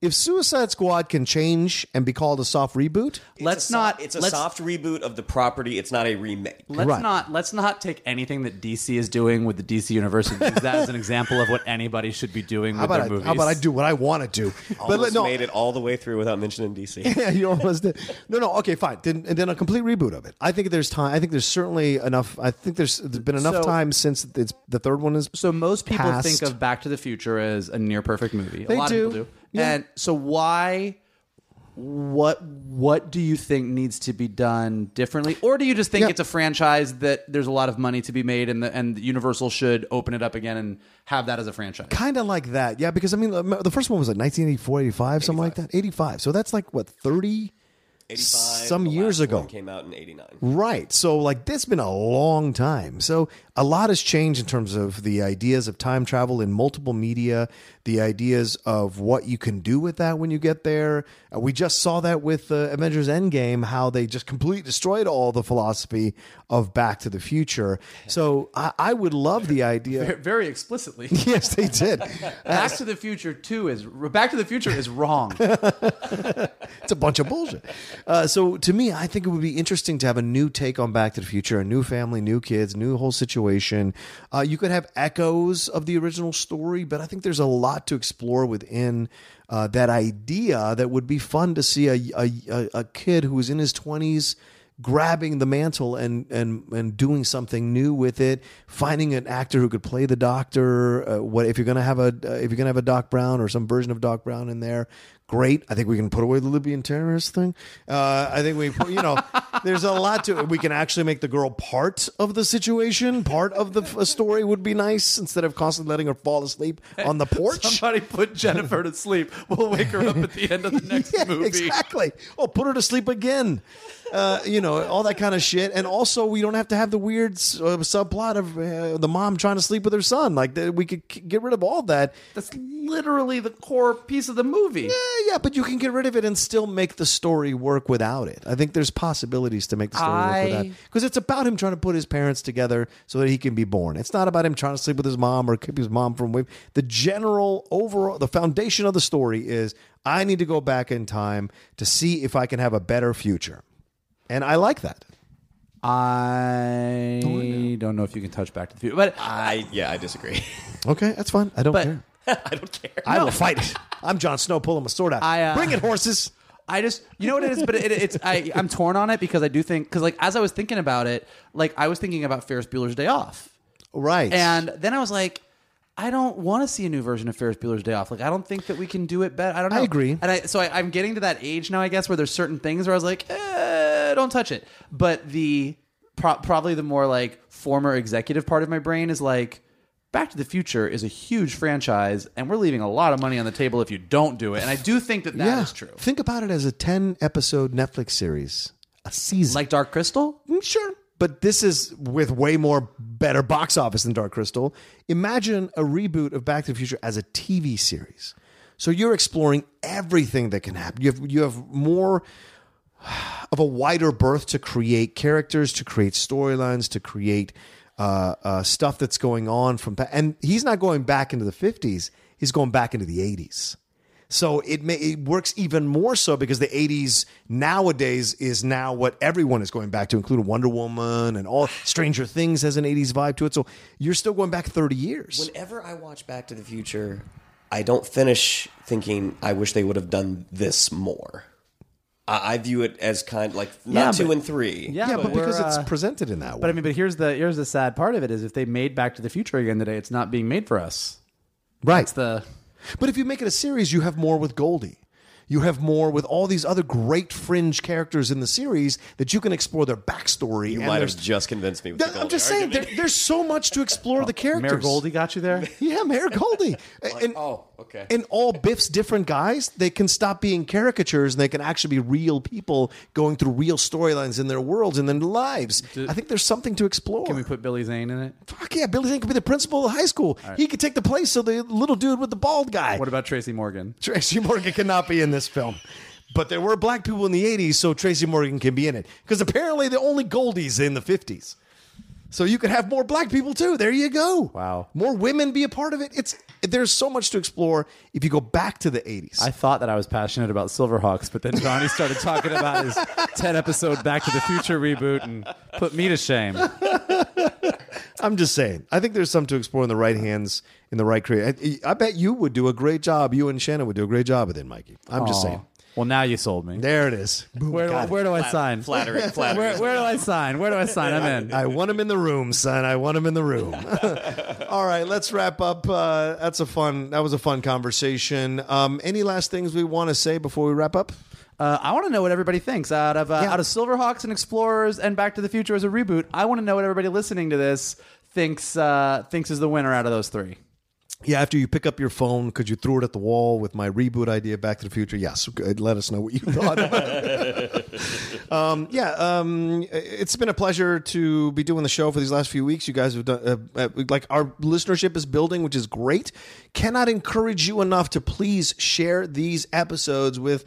If Suicide Squad can change and be called a soft reboot, let's It's a not. It's a let's, soft reboot of the property. It's not a remake. Let's Right. not let's not take anything that DC is doing with the DC universe and use that as an example of what anybody should be doing how with about their I, movies. how about I do what I want to do? Almost no, made it all the way through without mentioning DC. yeah, you almost did. No, no, okay, fine. Then, and then a complete reboot of it. I think there's time. I think there's certainly enough. I think there's, there's been enough So- time since it's, the third one is. So most people past. think of Back to the Future as a near perfect movie. They a lot do. of people do. Yeah. And so why what what do you think needs to be done differently or do you just think Yeah. it's a franchise that there's a lot of money to be made and the, and Universal should open it up again and have that as a franchise? Kind of like that, yeah. Because I mean, the the first one was like 1984, 85, something like that. 85. So that's like what 30. 85, Some the years last ago. one came out in 89. Right. So, like, this has been a long time. So, a lot has changed in terms of the ideas of time travel in multiple media, the ideas of what you can do with that when you get there. Uh, we just saw that with uh, Avengers Endgame, how they just completely destroyed all the philosophy of Back to the Future. So, I, I would love the idea. Very explicitly. yes, they did. Back to the Future 2 is Back to the Future is wrong. it's a bunch of bullshit. Uh, so to me, I think it would be interesting to have a new take on Back to the Future, a new family, new kids, new whole situation. Uh, you could have echoes of the original story, but I think there's a lot to explore within uh, that idea that would be fun to see a, a, a, a kid who is in his 20s grabbing the mantle and and and doing something new with it finding an actor who could play the doctor uh, what if you're going to have a uh, if you're going to have a doc brown or some version of doc brown in there Great. I think we can put away the Libyan terrorist thing. Uh, I think we, you know, there's a lot to it. We can actually make the girl part of the situation. Part of the story would be nice instead of constantly letting her fall asleep on the porch. Somebody put Jennifer to sleep. We'll wake her up at the end of the next Yeah, movie. exactly. Oh, put her to sleep again. Uh, you know, all that kind of shit. And also, we don't have to have the weird uh, subplot of uh, the mom trying to sleep with her son. Like, the, we could k- get rid of all that. That's literally the core piece of the movie. Yeah, yeah, but you can get rid of it and still make the story work without it. I think there's possibilities to make the story work without because it's about him trying to put his parents together so that he can be born. It's not about him trying to sleep with his mom or keep his mom from. The general overall, the foundation of the story is I need to go back in time to see if I can have a better future, and I like that. I don't know if you can touch Back to the Future, but I yeah, I disagree. Okay, that's fine. I don't But- care. I don't care. I will fight it. I'm Jon Snow pulling my sword out. I, uh, Bring it, horses. I just, you know what it is, but it, it's I, I'm torn on it because I do think because like as I was thinking about it, like I was thinking about Ferris Bueller's Day Off, Right. and then I was like, I don't want to see a new version of Ferris Bueller's Day Off. Like I don't think that we can do it better. I don't know. I agree. and I so I, I'm getting to that age now, I guess, where there's certain things where I was like, eh, don't touch it. But the pro- probably the more like former executive part of my brain is like. Back to the Future is a huge franchise, and we're leaving a lot of money on the table if you don't do it. And I do think that that is true. Think about it as a 10 episode Netflix series, a season. Like Dark Crystal, Mm, Sure. But this is with way more better box office than Dark Crystal. Imagine a reboot of Back to the Future as a TV series. So you're exploring everything that can happen. You have you have more of a wider berth to create characters, to create storylines, to create uh, uh, stuff that's going on from. And he's not going back into the 50s. He's going back into the 80s. So it may it works even more so because the 80s nowadays is now what everyone is going back to, including Wonder Woman and all Stranger Things has an 80s vibe to it. So you're still going back 30 years. Whenever I watch Back to the Future, I don't finish thinking I wish they would have done this more. I, I view it as kind like not Yeah, two but- and three. yeah, yeah, but, we're, because it's uh, presented in that way. But I mean, but here's the here's the sad part of it is if they made Back to the Future again today, it's not being made for us. right. It's the But if you make it a series, you have more with Goldie. You have more with all these other great fringe characters in the series that you can explore their backstory. You and might there's- have just convinced me with the I'm Goldie just saying, there, there's so much to explore the characters. Mayor Goldie got you there. Yeah, Mayor Goldie. and, oh, okay. And all Biff's different guys, they can stop being caricatures and they can actually be real people going through real storylines in their worlds and their lives. I think there's something to explore. Can we put Billy Zane in it? Fuck yeah, Billy Zane could be the principal of high school. He could take the place of the little dude with the bald guy. What about Tracy Morgan? Tracy Morgan cannot be in this film. But there were black people in the 80s, so Tracy Morgan can be in it. Because apparently the only Goldies in the 50s. So you could have more black people too. There you go. Wow. More women be a part of it. It's there's so much to explore if you go back to the 80s. I thought that I was passionate about Silverhawks, but then Johnny started talking about his 10 episode Back to the Future reboot and put me to shame. I'm just saying. I think there's some to explore in the right hands, in the right create. I, I bet you would do a great job. You and Shannon would do a great job with it, Mikey. I'm just saying. Well, now you sold me. There it is. Boom, Where, got it. where do I sign? Flattery, flattery. Where, where do I sign? Where do I sign? I'm in. I want him in the room, son. I want him in the room. All right, let's wrap up. Uh, that's a fun. That was a fun conversation. Um, any last things we want to say before we wrap up? Uh, I want to know what everybody thinks out of uh, Yeah. out of Silverhawks and Explorers and Back to the Future as a reboot. I want to know what everybody listening to this thinks uh, thinks is the winner out of those three. Yeah, after you pick up your phone, could you throw it at the wall with my reboot idea, Back to the Future? Yes, good. let us know what you thought. um, yeah, um, it's been a pleasure to be doing the show for these last few weeks. You guys have done uh, uh, like our listenership is building, which is great. Cannot encourage you enough to please share these episodes with.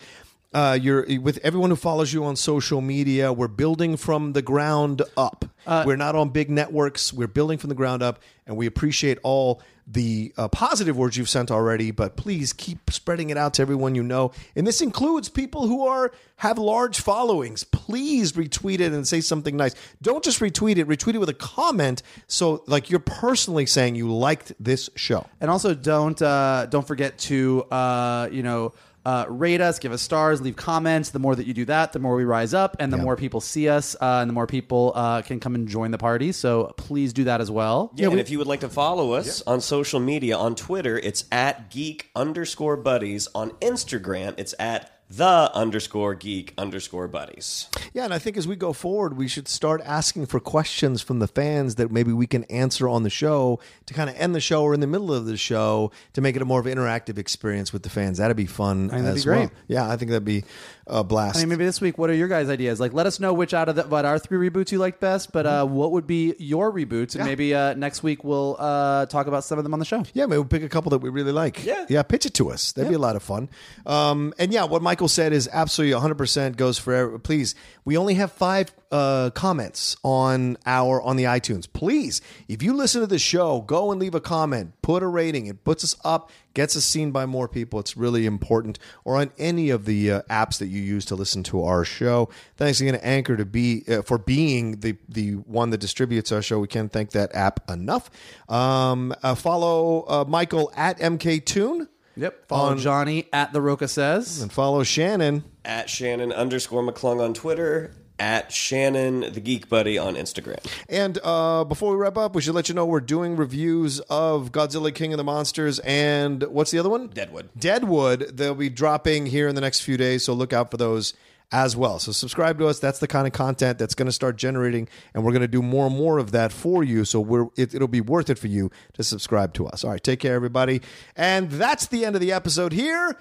Uh, your with everyone who follows you on social media, we're building from the ground up. we're not on big networks. We're building from the ground up, and we appreciate all the uh, positive words you've sent already. But please keep spreading it out to everyone you know, and this includes people who are have large followings. Please retweet it and say something nice. Don't just retweet it. Retweet it with a comment, so like you're personally saying you liked this show. And also don't uh, don't forget to uh, you know uh, rate us, give us stars, leave comments. The more that you do that, the more we rise up, and the more people see us, uh, and the more people uh, can come and join the party. So please do that as well. Yeah, and if you would like to follow us on social media, on Twitter, it's at geek underscore buddies. On Instagram, it's at the underscore geek underscore buddies. Yeah, and I think as we go forward, we should start asking for questions from the fans that maybe we can answer on the show to kind of end the show or in the middle of the show to make it a more of an interactive experience with the fans. That'd be fun. think that'd as be great. well. Yeah, I think that'd be a blast. I mean, maybe this week, what are your guys' ideas? Like, let us know which out of the, what our three reboots you like best, but uh, what would be your reboots? And maybe uh, next week we'll uh, talk about some of them on the show. Yeah, maybe we'll pick a couple that we really like. Yeah. Yeah, pitch it to us. That'd be a lot of fun. Um, and yeah, what Michael said is absolutely 100% goes for every, please. We only have five uh, comments on our on the iTunes. Please, if you listen to the show, go and leave a comment, put a rating. It puts us up, gets us seen by more people. It's really important. Or on any of the uh, apps that you use to listen to our show. Thanks again to Anchor to be uh, for being the the one that distributes our show. We can't thank that app enough. Um, uh, follow uh, Michael at MKTune. Yep. Follow On- Johnny at the Roca says. And follow Shannon. At Shannon underscore McClung on Twitter. At Shannon the Geek Buddy on Instagram. And uh, before we wrap up, we should let you know we're doing reviews of Godzilla King of the Monsters and what's the other one? Deadwood. Deadwood. They'll be dropping here in the next few days, so look out for those as well. So subscribe to us. That's the kind of content that's going to start generating, and we're going to do more and more of that for you. So we're it, it'll be worth it for you to subscribe to us. All right, take care, everybody. And that's the end of the episode here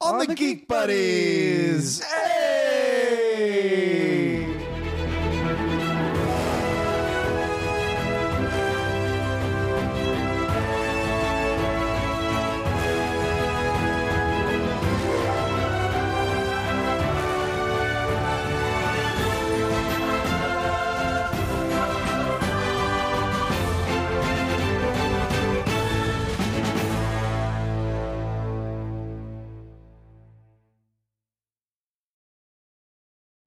on, the, Geek, Buddies. Hey!